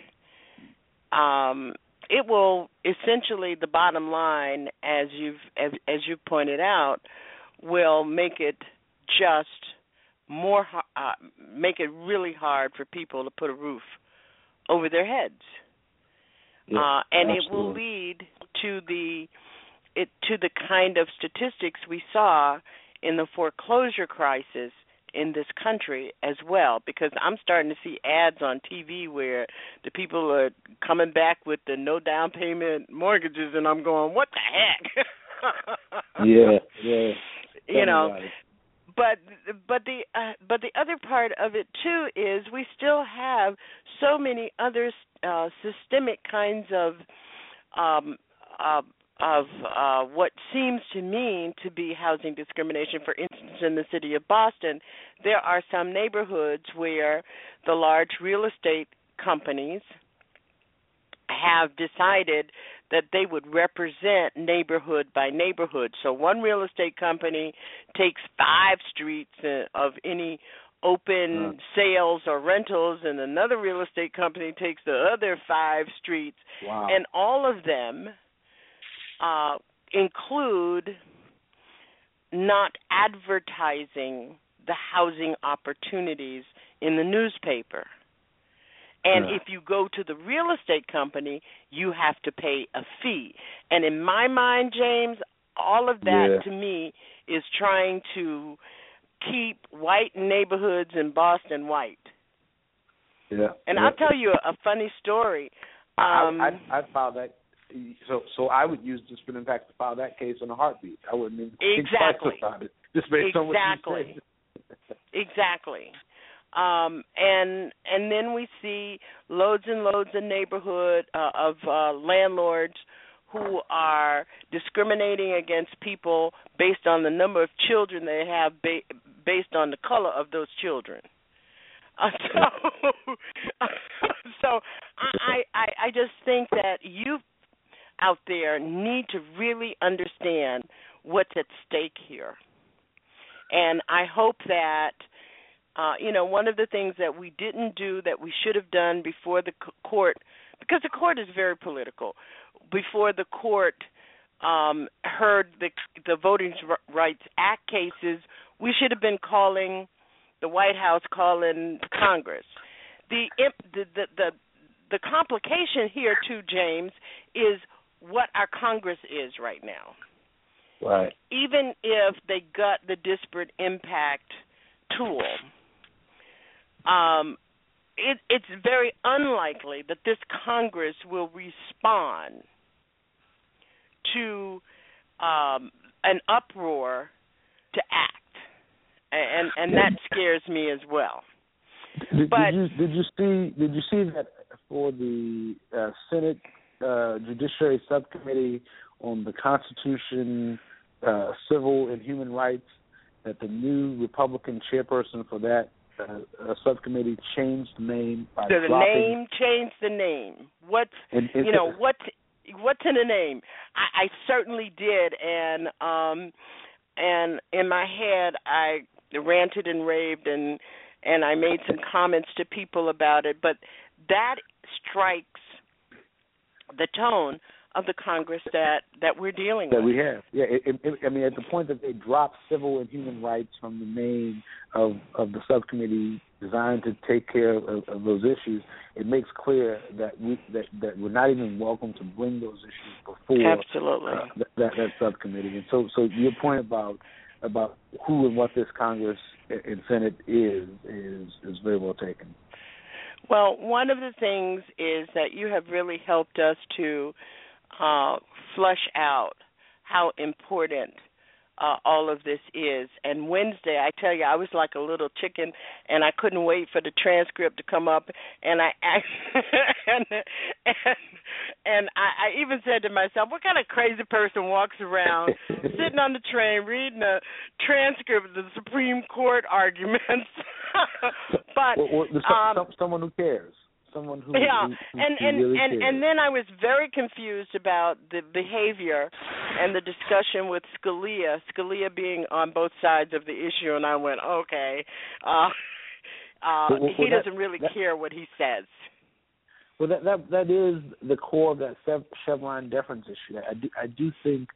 um, it will essentially the bottom line, as you've as, as you pointed out, will make it just more uh, make it really hard for people to put a roof over their heads, uh, and it will lead to the it to the kind of statistics we saw in the foreclosure crisis in this country as well because I'm starting to see ads on TV where the people are coming back with the no down payment mortgages and I'm going what the heck? Yeah, yeah. you know Tell but but the uh, but the other part of it too is we still have so many other uh, systemic kinds of um, uh, of uh, what seems to mean to be housing discrimination. For instance, in the city of Boston, there are some neighborhoods where the large real estate companies have decided that they would represent neighborhood by neighborhood. So one real estate company takes five streets uh, of any open sales or rentals and another real estate company takes the other five streets Wow. and all of them uh include not advertising the housing opportunities in the newspaper. And if you go to the real estate company, you have to pay a fee. And in my mind, James, all of that Yeah. to me is trying to keep white neighborhoods in Boston white. Yeah. And yeah. I'll tell you a, a funny story. Um, I, I, I filed that. So, so I would use disparate impact to file that case in a heartbeat. I wouldn't even think Exactly. twice about it, just based on what you Exactly. said. exactly. Um, and and then we see loads and loads of neighborhood uh, of uh, landlords who are discriminating against people based on the number of children they have, ba- based on the color of those children. Uh, so, so I, I I just think that you out there need to really understand what's at stake here. And I hope that uh, you know one of the things that we didn't do that we should have done before the court, because the court is very political, before the court um, heard the the Voting Rights Act cases, we should have been calling the White House, calling Congress. The the the the, the complication here too, James, is what our Congress is right now Right. even if they got the disparate impact tool, um, it, it's very unlikely that this Congress will respond to um, an uproar to act, and and that scares me as well. Did, But- did you did you see did you see that for the uh, Senate uh, Judiciary Subcommittee on the Constitution, uh, Civil and Human Rights that the new Republican chairperson for that uh, subcommittee changed the name by So the dropping name, change the name. What's and, and- you know what's what's in a name? I, I certainly did, and um, and in my head, I ranted and raved, and and I made some comments to people about it. But that strikes the tone of the Congress that that we're dealing that with. we have. Yeah, it, it, I mean, at the point that they dropped civil and human rights from the name of of the subcommittee designed to take care of, of those issues, it makes clear that we that that we're not even welcome to bring those issues before Absolutely. uh, that, that that subcommittee. And so, so your point about about who and what this Congress and Senate is is is very well taken. Well, one of the things is that you have really helped us to uh, flush out how important uh, all of this is. And Wednesday, I tell you, I was like a little chicken, and I couldn't wait for the transcript to come up. And I and and, and I, I even said to myself, "What kind of crazy person walks around sitting on the train reading a transcript of the Supreme Court arguments?" but Well, well, some, um, some, someone who cares, someone who yeah who, who, and who and really and cares. and then i was very confused about the behavior and the discussion with scalia scalia being on both sides of the issue and i went okay uh uh Well, well, he that- doesn't really that- care what he says Well, that that that is the core of that Chev- Chevron deference issue. I do I do think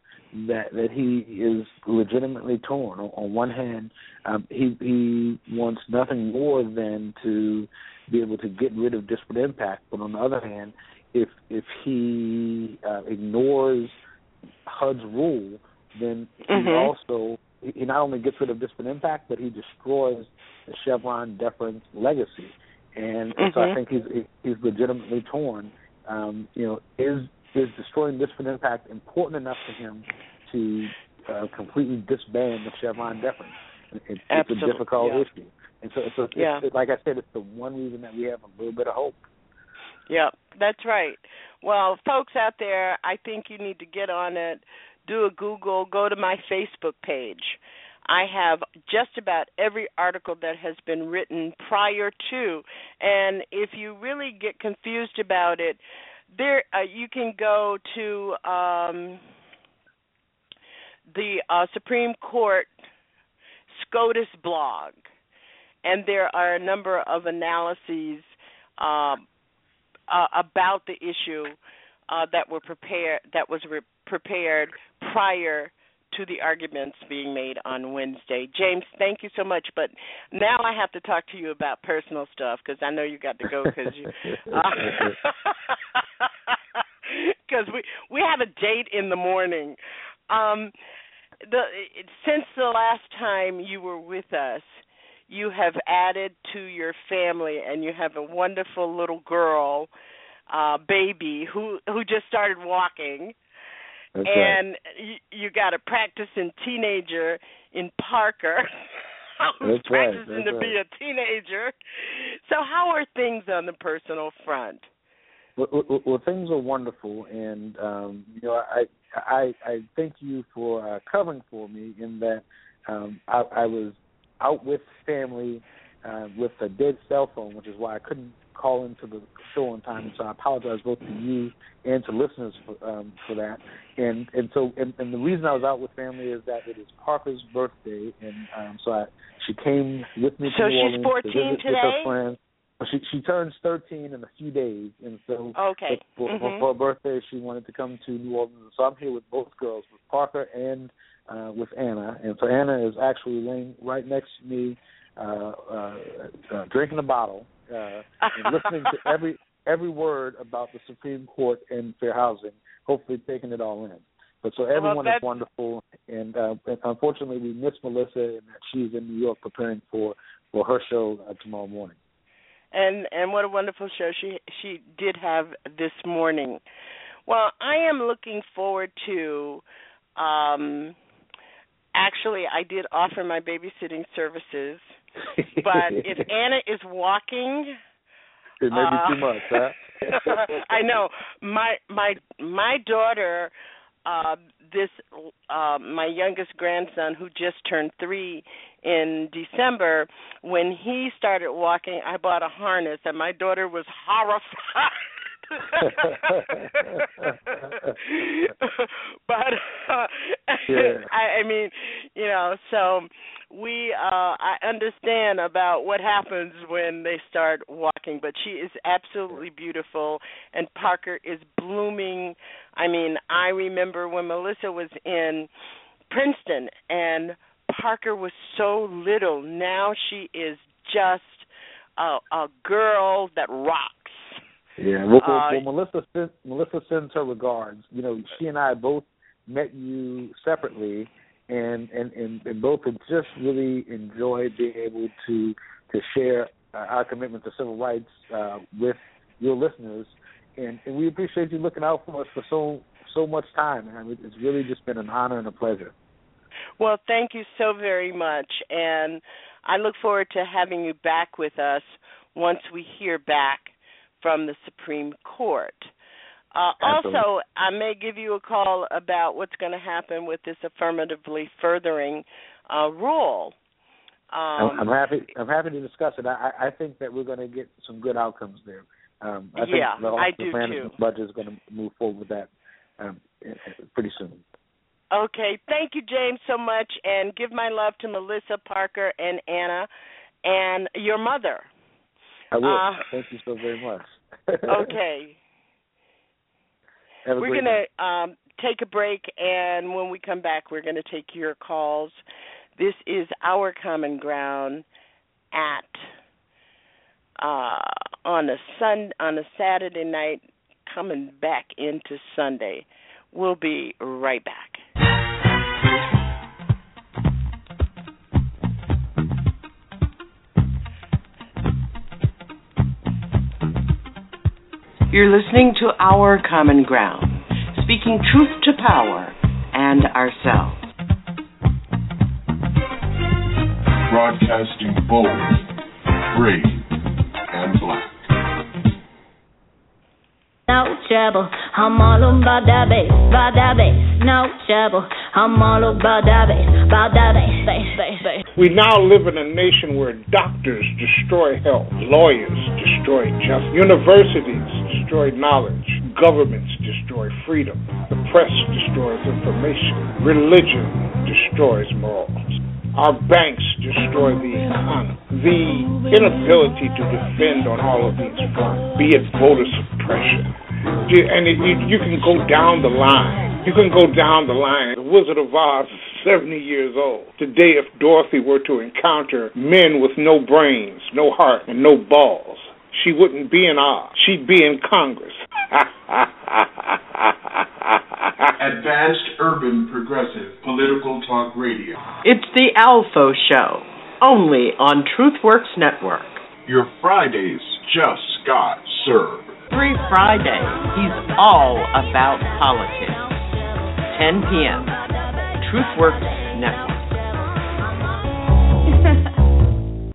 that that he is legitimately torn. On, on one hand, um, he he wants nothing more than to be able to get rid of disparate impact. But on the other hand, if if he uh, ignores HUD's rule, then he Mhm. also he not only gets rid of disparate impact, but he destroys the Chevron deference legacy. And, and so I Mhm. think he's he's legitimately torn. Um, you know, is is destroying disparate impact important enough to him to uh, completely disband the Chevron deference? It, it's a difficult yeah. issue, and so, so it's, Yeah. it's, like I said, it's the one reason that we have a little bit of hope. Yeah, that's right. Well, folks out there, I think you need to get on it, do a Google, go to my Facebook page. I have just about every article that has been written prior to, and if you really get confused about it, there uh, you can go to um, the uh, Supreme Court SCOTUS blog, and there are a number of analyses. Um, uh, about the issue uh, that were prepared that was re- prepared prior to the arguments being made on Wednesday. James, thank you so much. But now I have to talk to you about personal stuff because I know you got to go because you. Because we we have a date in the morning. Um, the since the last time you were with us, you have added to your family, and you have a wonderful little girl, uh, baby who who just started walking, That's and you, you got a practicing teenager in Parker. who's That's right, practicing that's to be a teenager. So, how are things on the personal front? Well, well, well, things are wonderful, and um, you know, I I I thank you for uh, covering for me in that um, I, I was out with family uh, with a dead cell phone, which is why I couldn't call into the show on time. So I apologize both to you and to listeners for um, for that. And and so and, and the reason I was out with family is that it is Parker's birthday, and um, so I she came with me to So New she's Orleans 14 to visit with her friends. She she turns thirteen in a few days, and so Okay. for, Mhm. for her birthday, she wanted to come to New Orleans. So I'm here with both girls, with Parker and uh, with Anna. And so Anna is actually laying right next to me, uh, uh, uh, drinking a bottle uh, and listening to every every word about the Supreme Court and fair housing. Hopefully, taking it all in. But so everyone is wonderful, and, uh, and unfortunately, we miss Melissa, and that she's in New York preparing for for her show uh, tomorrow morning. and and what a wonderful show she she did have this morning. Well, I am looking forward to um actually I did offer my babysitting services, but if Anna is walking it may be too uh, much, huh? I know. My my my daughter uh this uh my youngest grandson who just turned 3 in December when he started walking I bought a harness and my daughter was horrified but uh, Yeah. I, I mean, you know, so we uh I understand about what happens when they start walking, but she is absolutely beautiful and Parker is blooming. I mean, I remember when Melissa was in Princeton and Parker was so little. Now she is just a a girl that rocks. Yeah, well, well, Uh, well, Melissa sends, Melissa sends her regards. You know, she and I both met you separately, and and and, and both have just really enjoyed being able to to share uh, our commitment to civil rights uh, with your listeners, and, and we appreciate you looking out for us for so so much time. I mean, it's really just been an honor and a pleasure. Well, thank you so very much, and I look forward to having you back with us once we hear back from the Supreme Court. Uh, also, I may give you a call about what's going to happen with this affirmatively furthering uh, rule. I'm, Um, I'm happy. I'm happy to discuss it. I, I think that we're going to get some good outcomes there. Um, I think Yeah, the I Office do too. budget is going to move forward with that um, pretty soon. Okay, thank you, James, so much, and give my love to Melissa Parker and Anna, and your mother. I will. Uh, Thank you so very much. Okay, we're gonna um, take a break, and when we come back, we're gonna take your calls. This is our common ground at uh, on a sun on a Saturday night, coming back into Sunday. We'll be right back. You're listening to Our Common Ground, speaking truth to power and ourselves. Broadcasting bold, brave, and black. No trouble, I'm all about that bass, about that bass. No trouble, I'm all about that bass, about that bass, bass, bass, bass. We now live in a nation where doctors destroy health, lawyers destroy justice, universities destroy knowledge, governments destroy freedom, the press destroys information, religion destroys morals. Our banks destroy the economy. The inability to defend on all of these fronts, be it voter suppression, and you, can go down the line. You can go down the line. The Wizard of Oz 70 years old. Today, if Dorothy were to encounter men with no brains, no heart, and no balls, she wouldn't be in Oz. She'd be in Congress. Advanced Urban Progressive Political Talk Radio. It's the Alpha Show, only on TruthWorks Network. Your Fridays just got served. Every Friday, he's all about politics. 10 p.m. TruthWorks Network.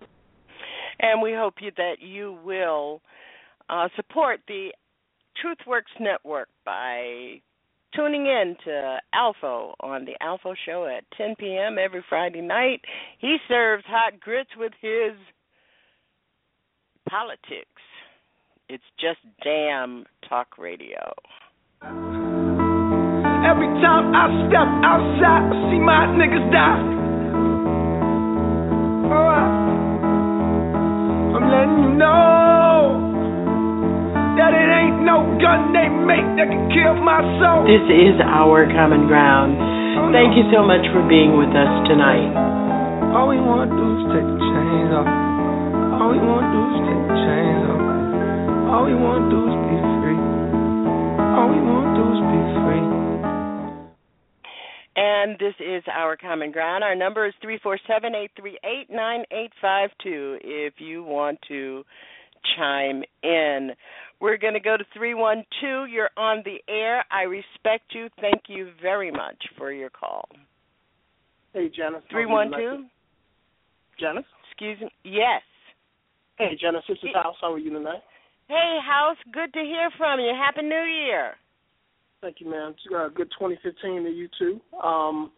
and we hope you, that you will uh, support the TruthWorks Network by tuning in to Alpha on the Alpha Show at 10 p.m. every Friday night. He serves hot grits with his politics. It's just damn talk radio. Every time I step outside, I see my niggas die. Oh, I'm letting you know that it ain't no gun they make that can kill my soul. This is our common ground. Oh, Thank you so much for being with us tonight. All we wanna do is take the chains off. All we wanna do is take the chains off. All we wanna do is be free. All we wanna do is be free. And this is our common ground. Our number is three four seven eight three eight nine eight five two. If you want to chime in, we're going to go to three one two. You're on the air. I respect you. Thank you very much for your call. Hey, Janice. Three one two. Janice? Excuse me. Yes. Hey, Janice, this is House. How are you tonight? Hey, House. Good to hear from you. Happy New Year. Thank you, man. Good 2015 to you too. Um,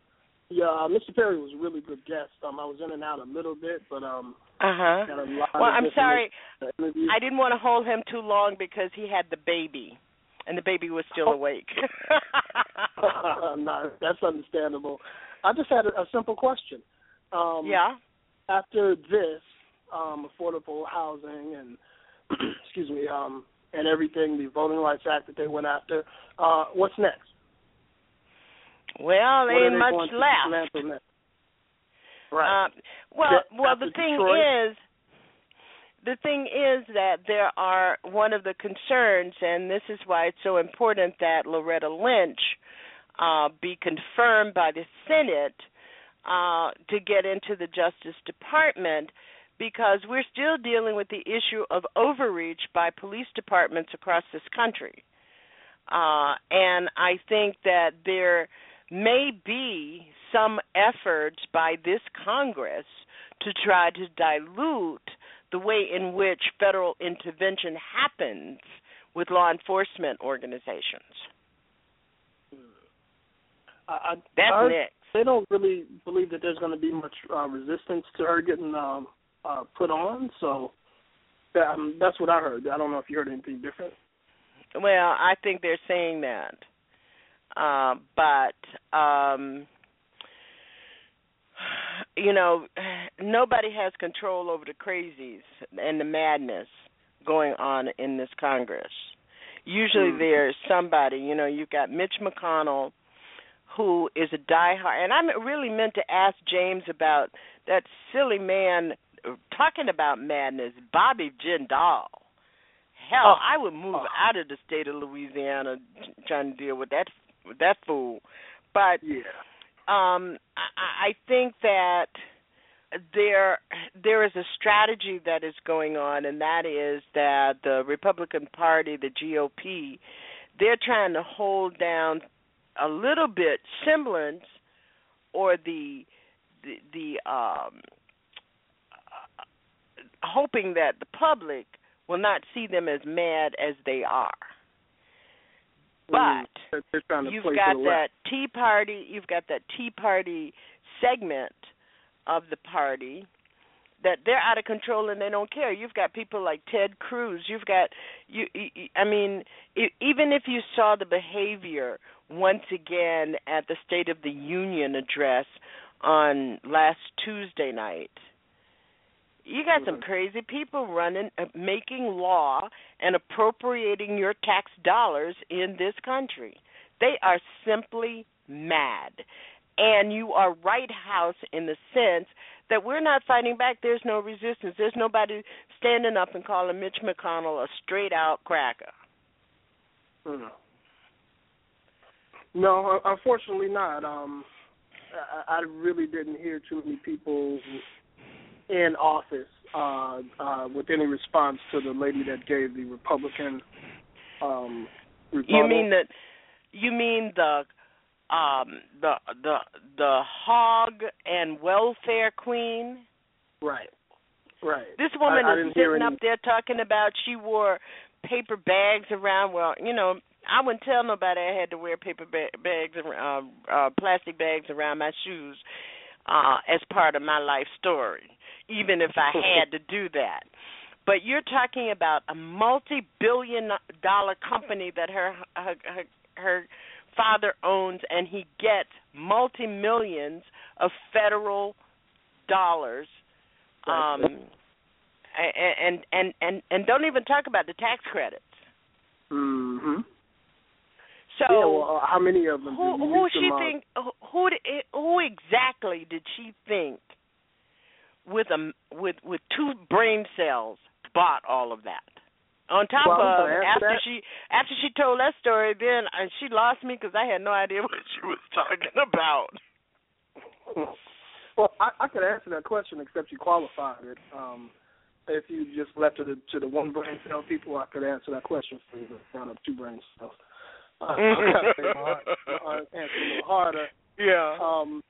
Yeah, uh, Mr. Perry was a really good guest. Um, I was in and out a little bit, but um, Uh huh. got a lot Well, I'm sorry. I didn't want to hold him too long because he had the baby, and the baby was still awake. no, that's understandable. I just had a, a simple question. Um, yeah. After this, um, affordable housing and excuse me, um, and everything, the Voting Rights Act that they went after. Uh, what's next? Well, What ain't much left. Right. Uh, well, That- well, the thing Detroit? is, the thing is that there are one of the concerns, and this is why it's so important that Loretta Lynch uh, be confirmed by the Senate uh, to get into the Justice Department, because we're still dealing with the issue of overreach by police departments across this country. Uh, and I think that there may be some efforts by this Congress to try to dilute the way in which federal intervention happens with law enforcement organizations. I, I, That's I next. They don't really believe that there's going to be much uh, resistance to her getting um, uh, put on. So that, um, that's what I heard. I don't know if you heard anything different. Well, I think they're saying that. Uh, but um you know, nobody has control over the crazies and the madness going on in this Congress. Usually Mm. there's somebody, you know, you've got Mitch McConnell who is a diehard and I really meant to ask James about that silly man talking about madness, Bobby Jindal. Hell, Oh. I would move out of the state of Louisiana trying to deal with that with that fool. But yeah. um I, I think that there there is a strategy that is going on and that is that the Republican Party, the GOP, they're trying to hold down a little bit semblance or the the, the um hoping that the public will not see them as mad as they are. But. They're- they're trying to you've got that. Tea Party, you've got that Tea Party segment of the party that they're out of control and they don't care. You've got people like Ted Cruz. You've got you. you I mean, even if you saw the behavior once again at the State of the Union address on last Tuesday night, you got some crazy people running, uh, making law and appropriating your tax dollars in this country. They are simply mad. And you are right, House, in the sense that we're not fighting back. There's no resistance. There's nobody standing up and calling Mitch McConnell a straight out cracker. Mm. No, unfortunately not. Um, I, I really didn't hear too many people in office uh, uh, with any response to the lady that gave the Republican um. You mean that? You mean the um the the the hog and welfare queen? Right. Right. This woman I, I is sitting any, up there talking about she wore paper bags around. Well, you know, I wouldn't tell nobody I had to wear paper ba- bags, ar- uh, uh, plastic bags around my shoes uh, as part of my life story, even if I had to do that. But you're talking about a multi-billion-dollar company that her her her, her father owns, and he gets multi-millions of federal dollars um and and and and don't even talk about the tax credits hmm so yeah, well, how many of them? who who she think who who exactly did she think with a with with two brain cells bought all of that on top Well, of after that. she after she told that story then and she lost me because i had no idea what she was talking about Well, I, I could answer that question except you qualified it. Um, if you just left it to, to the one brain cell people, I could answer that question for you. But down to two brain cells. Uh, I gotta say, my heart- my heart answer a little harder. Yeah. Um,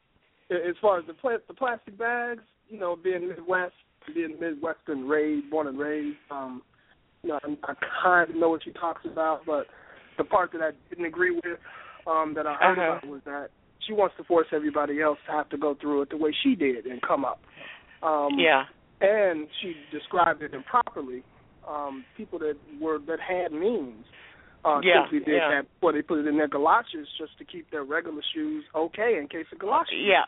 as far as the pla- the plastic bags, you know, being Midwest, being Midwestern raised, born and raised, um, you know, I, I kind of know what she talks about, but the part that I didn't agree with, um, that I heard Uh-huh. about was that she wants to force everybody else to have to go through it the way she did and come up. Um, yeah. And she described it improperly. Um, people that were that had means uh, Yeah, simply did yeah. that. Well, they put it in their galoshes just to keep their regular shoes okay in case of galoshes. Yeah.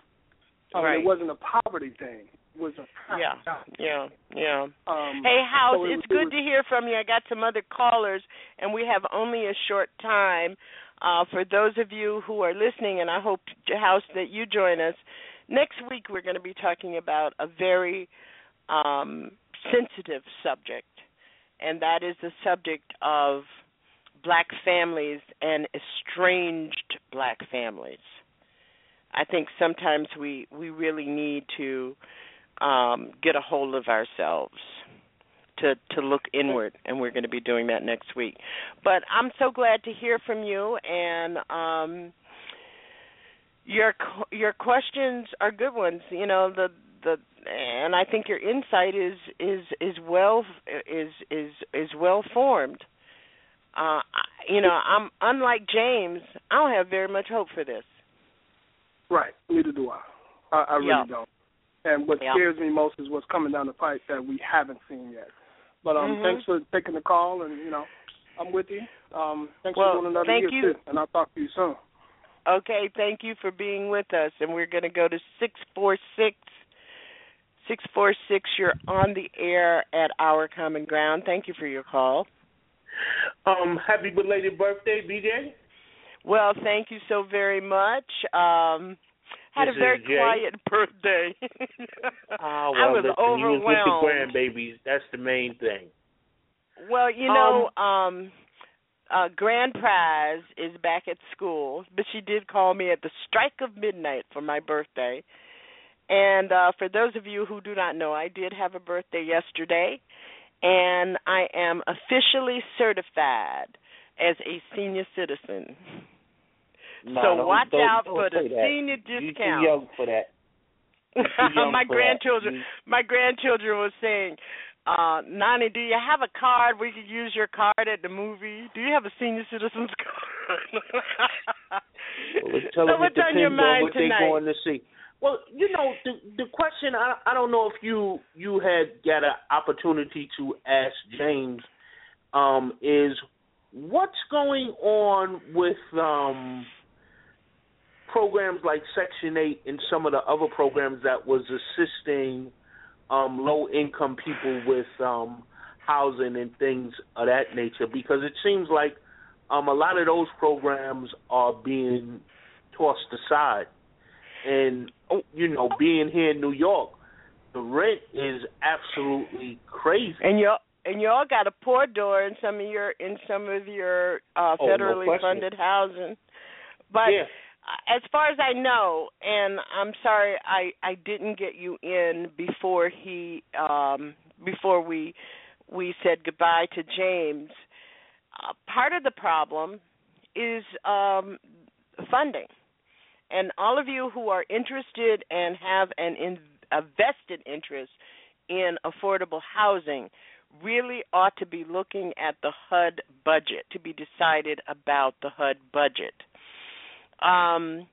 Right. It wasn't a poverty thing. It was a Yeah, yeah, yeah. Um, hey, House, so it- it's it good was- to hear from you. I got some other callers, and we have only a short time. Uh, for those of you who are listening, and I hope, House, that you join us. Next week, we're going to be talking about a very um, sensitive subject, and that is the subject of black families and estranged black families. I think sometimes we we really need to um, get a hold of ourselves to to look inward, and we're going to be doing that next week. But I'm so glad to hear from you, and um, your your questions are good ones. You know the the and I think your insight is is is well is is is well formed. Uh, you know, I'm unlike James. I don't have very much hope for this. Right. Neither do I. I, I really Yeah. don't. And what Yeah. scares me most is what's coming down the pipe that we haven't seen yet. But um, Mhm. thanks for taking the call, and you know, I'm with you. Um, thanks Well, for doing another thank year you. too, and I'll talk to you soon. Okay, thank you for being with us. And we're going to go to 646 646 you're on the air at our common ground. Thank you for your call. Um, happy belated birthday, BJ. Well, thank you so very much. Um had This a very quiet birthday. Ah, I was listen, you was overwhelmed. with the grandbabies. That's the main thing. Well, you know, um uh Grand Prize is back at school, but she did call me at the strike of midnight for my birthday. And uh for those of you who do not know, I did have a birthday yesterday and I am officially certified as a senior citizen. No, so don't- watch don't- out don't for the say that. senior You discount. too young for that. Too young my for that. grandchildren You- my grandchildren were saying uh Nani, do you have a card we could use your card at the movie? Do you have a senior citizens card? Well, so what's on your depends mind what tonight? they're going to see. Well, you know, the the question I I don't know if you you had got an opportunity to ask James um is what's going on with um programs like Section 8 and some of the other programs that was assisting um low income people with um housing and things of that nature because it seems like um a lot of those programs are being tossed aside and you know being here in New York the rent is absolutely crazy And y'all and y'all got a poor door in some of your in some of your uh Oh, no federally funded housing. But Yeah. As far as I know, and I'm sorry I I didn't get you in before he um before we we said goodbye to James. Uh, part of the problem is um funding. And all of you who are interested and have an in, a vested interest in affordable housing really ought to be looking at the HUD budget to be decided about the HUD budget. Um,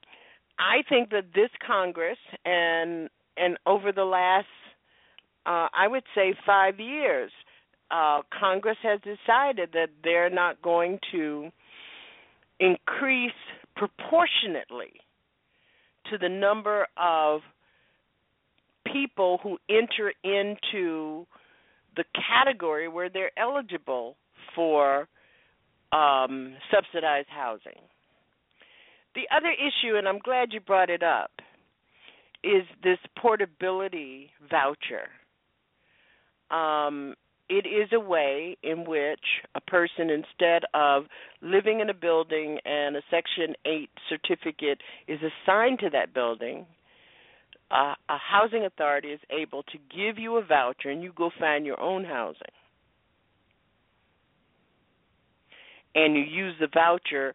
I think that this Congress and and over the last uh, I would say five years, uh, Congress has decided that they're not going to increase proportionately to the number of people who enter into the category where they're eligible for um, subsidized housing. The other issue, and I'm glad you brought it up, is this portability voucher. Um, it is a way in which a person, instead of living in a building and a Section 8 certificate is assigned to that building, uh, a housing authority is able to give you a voucher and you go find your own housing. And you use the voucher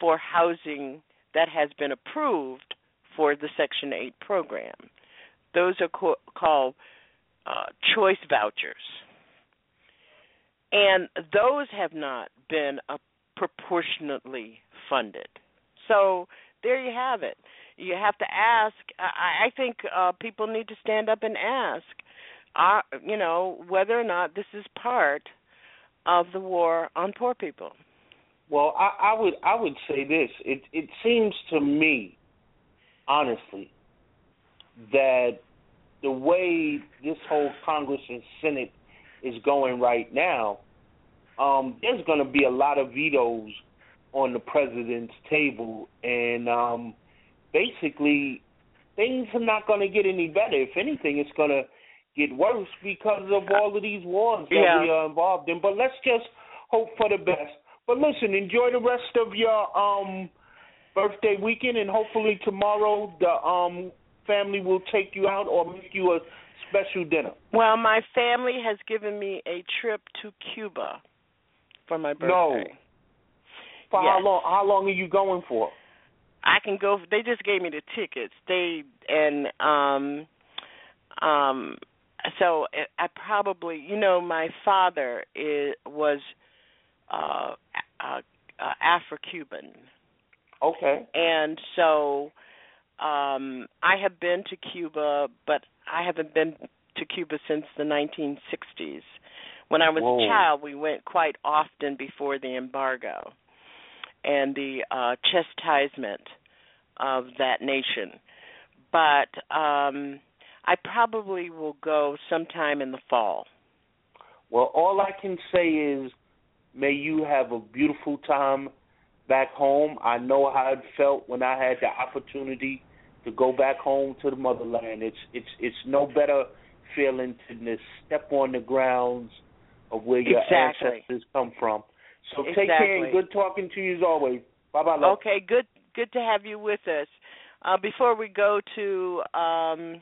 for housing that has been approved for the Section 8 program. Those are co- called uh, choice vouchers. And those have not been uh, proportionately funded. So there you have it. You have to ask. I, I think uh, people need to stand up and ask, uh, you know, whether or not this is part of the war on poor people. Well, I, I would I would say this. It it seems to me, honestly, that the way this whole Congress and Senate is going right now, um, there's going to be a lot of vetoes on the president's table, and um, basically, things are not going to get any better. If anything, it's going to get worse because of all of these wars that Yeah. we are involved in. But let's just hope for the best. But listen, enjoy the rest of your um birthday weekend, and hopefully tomorrow the um family will take you out or make you a special dinner. Well, my family has given me a trip to Cuba for my birthday. No. For how long? How long are you going for? I can go. They just gave me the tickets. They and um um so I probably you know my father is was uh uh, uh Afro-Cuban. Okay. And so um I have been to Cuba, but I haven't been to Cuba since the 1960s. When I was Whoa. a child, we went quite often before the embargo and the uh chastisement of that nation. But um I probably will go sometime in the fall. Well, all I can say is, may you have a beautiful time back home. I know how it felt when I had the opportunity to go back home to the motherland. It's it's it's no better feeling to step on the grounds of where your Exactly. ancestors come from. So take care and good talking to you as always. Bye bye. Okay, good good to have you with us. Uh, before we go to um,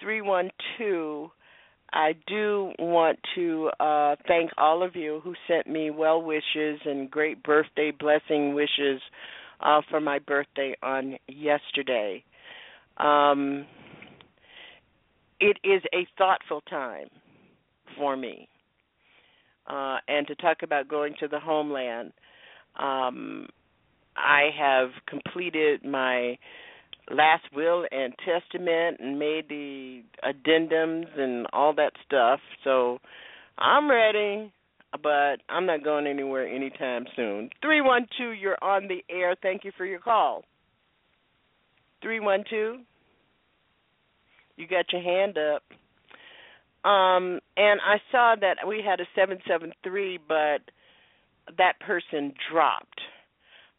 312, I do want to uh, thank all of you who sent me well wishes and great birthday blessing wishes uh, for my birthday on yesterday. Um, it is a thoughtful time for me. Uh, and to talk about going to the homeland, um, I have completed my last will and testament and made the addendums and all that stuff. So I'm ready, but I'm not going anywhere anytime soon. 312, you're on the air. Thank you for your call. 312, you got your hand up. Um, and I saw that we had a 773, but that person dropped.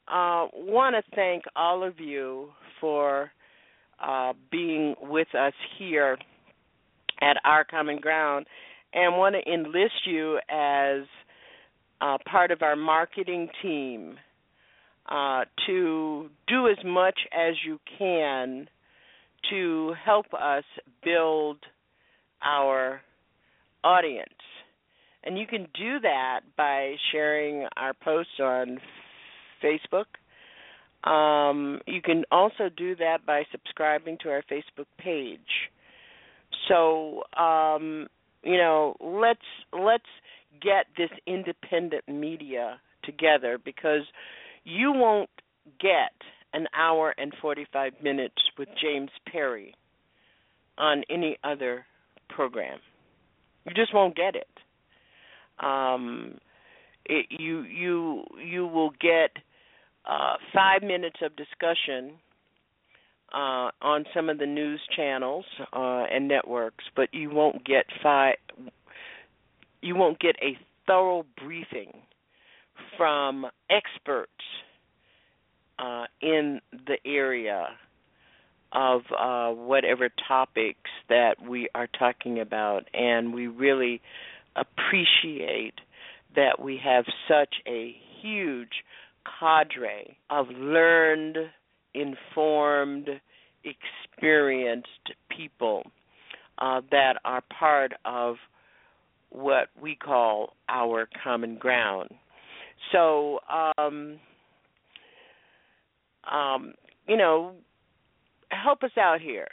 Uh, want to thank all of you for uh, being with us here at Our Common Ground and want to enlist you as uh, part of our marketing team uh, to do as much as you can to help us build our audience. And you can do that by sharing our posts on Facebook. Um, you can also do that by subscribing to our Facebook page. So, um, you know, let's let's get this independent media together because you won't get an hour and 45 minutes with James Perry on any other program. You just won't get it. Um, it you you you will get uh, five minutes of discussion uh, on some of the news channels uh, and networks, but you won't get five. You won't get a thorough briefing from experts uh, in the area of uh, whatever topics that we are talking about, and we really appreciate that we have such a huge cadre of learned, informed, experienced people uh, that are part of what we call our common ground. So, um, um, you know, help us out here.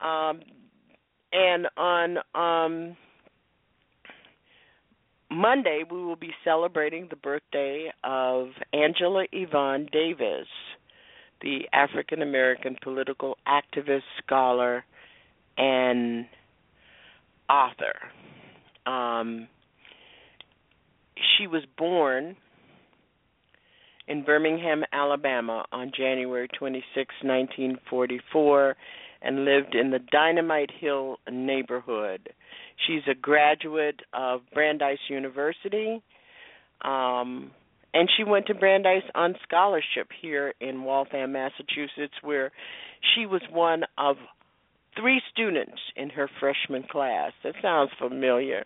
Um, and on um, Monday, we will be celebrating the birthday of Angela Yvonne Davis. the African American political activist, scholar, and author. Um, she was born in Birmingham, Alabama on January 26, 1944, and lived in the Dynamite Hill neighborhood. She's a graduate of Brandeis University. Um, and she went to Brandeis on scholarship here in Waltham, Massachusetts, where she was one of three students in her freshman class. That sounds familiar.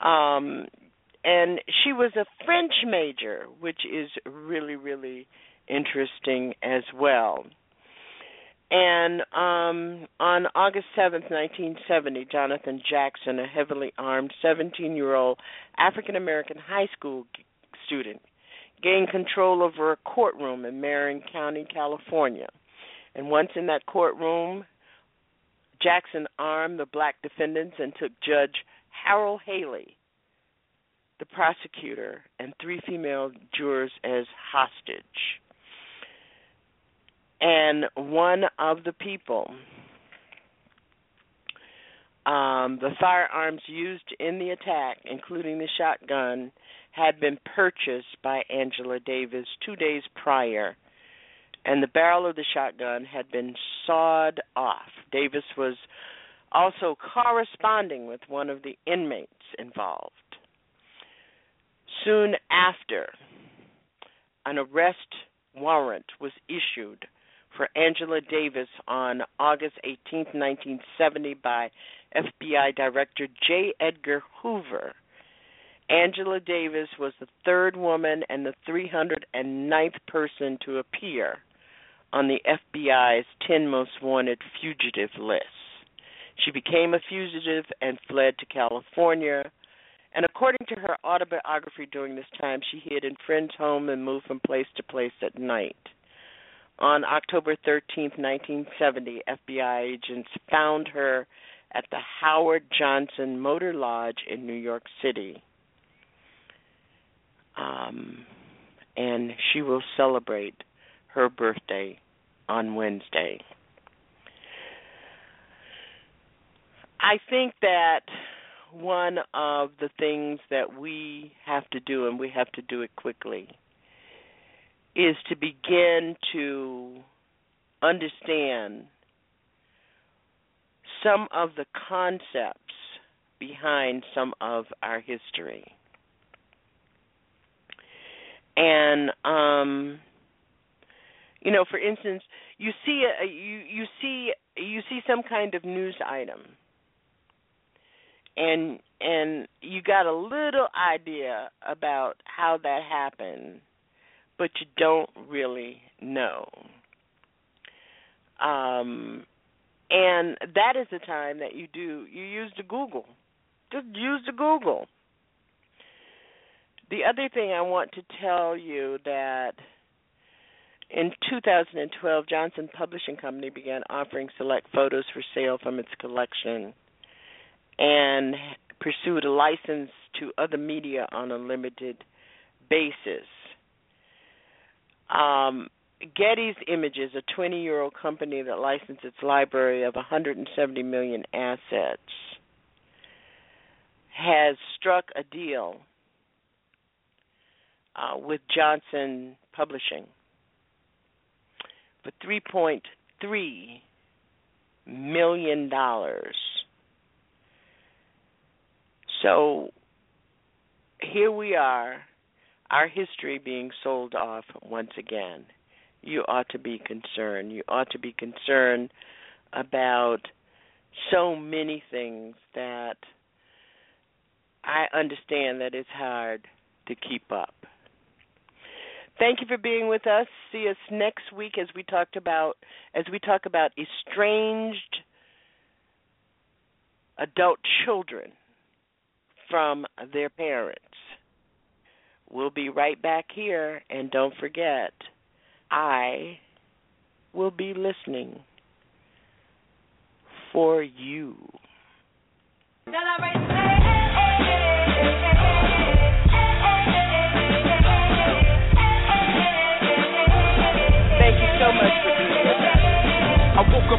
Um, and she was a French major, which is really, really interesting as well. And um, on August 7th, 1970, Jonathan Jackson, a heavily armed 17 year old African American high school student, gained control over a courtroom in Marin County, California. And once in that courtroom, Jackson armed the black defendants and took Judge Harold Haley, the prosecutor, and three female jurors as hostage. And one of the people, um, the firearms used in the attack, including the shotgun, had been purchased by Angela Davis two days prior, and the barrel of the shotgun had been sawed off. Davis was also corresponding with one of the inmates involved. Soon after, an arrest warrant was issued for Angela Davis on August 18, 1970, by FBI Director J. Edgar Hoover Angela Davis was the third woman and the 309th person to appear on the FBI's 10 most wanted fugitive list. She became a fugitive and fled to California. And according to her autobiography during this time, she hid in friends' home and moved from place to place at night. On October 13, 1970, FBI agents found her at the Howard Johnson Motor Lodge in New York City um, and she will celebrate her birthday on Wednesday. I think that one of the things that we have to do, and we have to do it quickly, is to begin to understand some of the concepts behind some of our history. And um you know for instance you see a you you see you see some kind of news item. And and you got a little idea about how that happened but you don't really know. Um and that is the time that you do you use the google. Just use the google. The other thing I want to tell you that in 2012, Johnson Publishing Company began offering select photos for sale from its collection and pursued a license to other media on a limited basis. Um, Getty's Images, a 20 year old company that licensed its library of 170 million assets, has struck a deal uh, with Johnson Publishing for three point three million dollars. So here we are, our history being sold off once again. You ought to be concerned. You ought to be concerned about so many things that I understand that it's hard to keep up. Thank you for being with us. See us next week as we talked about as we talk about estranged adult children from their parents. We'll be right back here and don't forget I will be listening for you.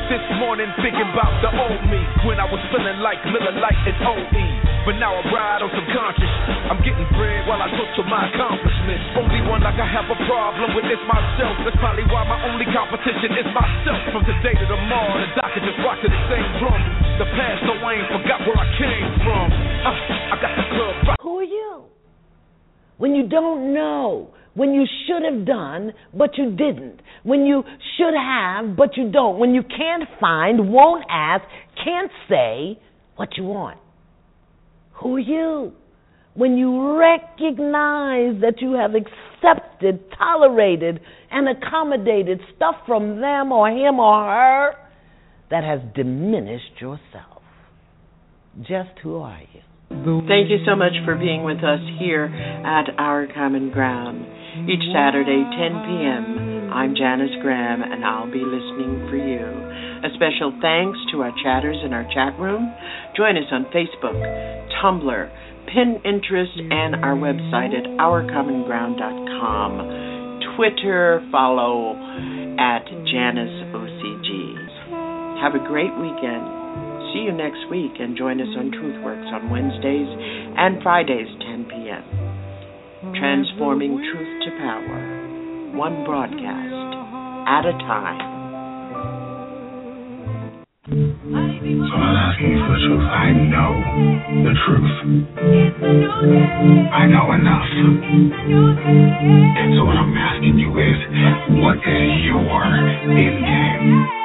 This morning thinking about the old me when I was feeling like Miller Lite and OE. But now I ride on subconscious. I'm getting bread while I talk to my accomplishments. Only one like I have a problem with is myself. That's probably why my only competition is myself. From today to tomorrow, the doctor just rock to the same drum. The past, no, I ain't forgot where I came from. Uh, I got the club. Who are you? When you don't know, when you should have done, but you didn't, when you should have, but you don't, when you can't find, won't ask, can't say what you want. Who are you? When you recognize that you have accepted, tolerated, and accommodated stuff from them or him or her that has diminished yourself. Just who are you? Thank you so much for being with us here at Our Common Ground. Each Saturday, 10 p.m., I'm Janice Graham, and I'll be listening for you. A special thanks to our chatters in our chat room. Join us on Facebook, Tumblr, Pinterest, and our website at ourcommonground.com. Twitter, follow at JaniceOCG. Have a great weekend. See you next week and join us on TruthWorks on Wednesdays and Fridays, 10 p.m. Transforming truth to power, one broadcast at a time. So I'm asking for truth. I know the truth. I know enough. So what I'm asking you is, what is your end game?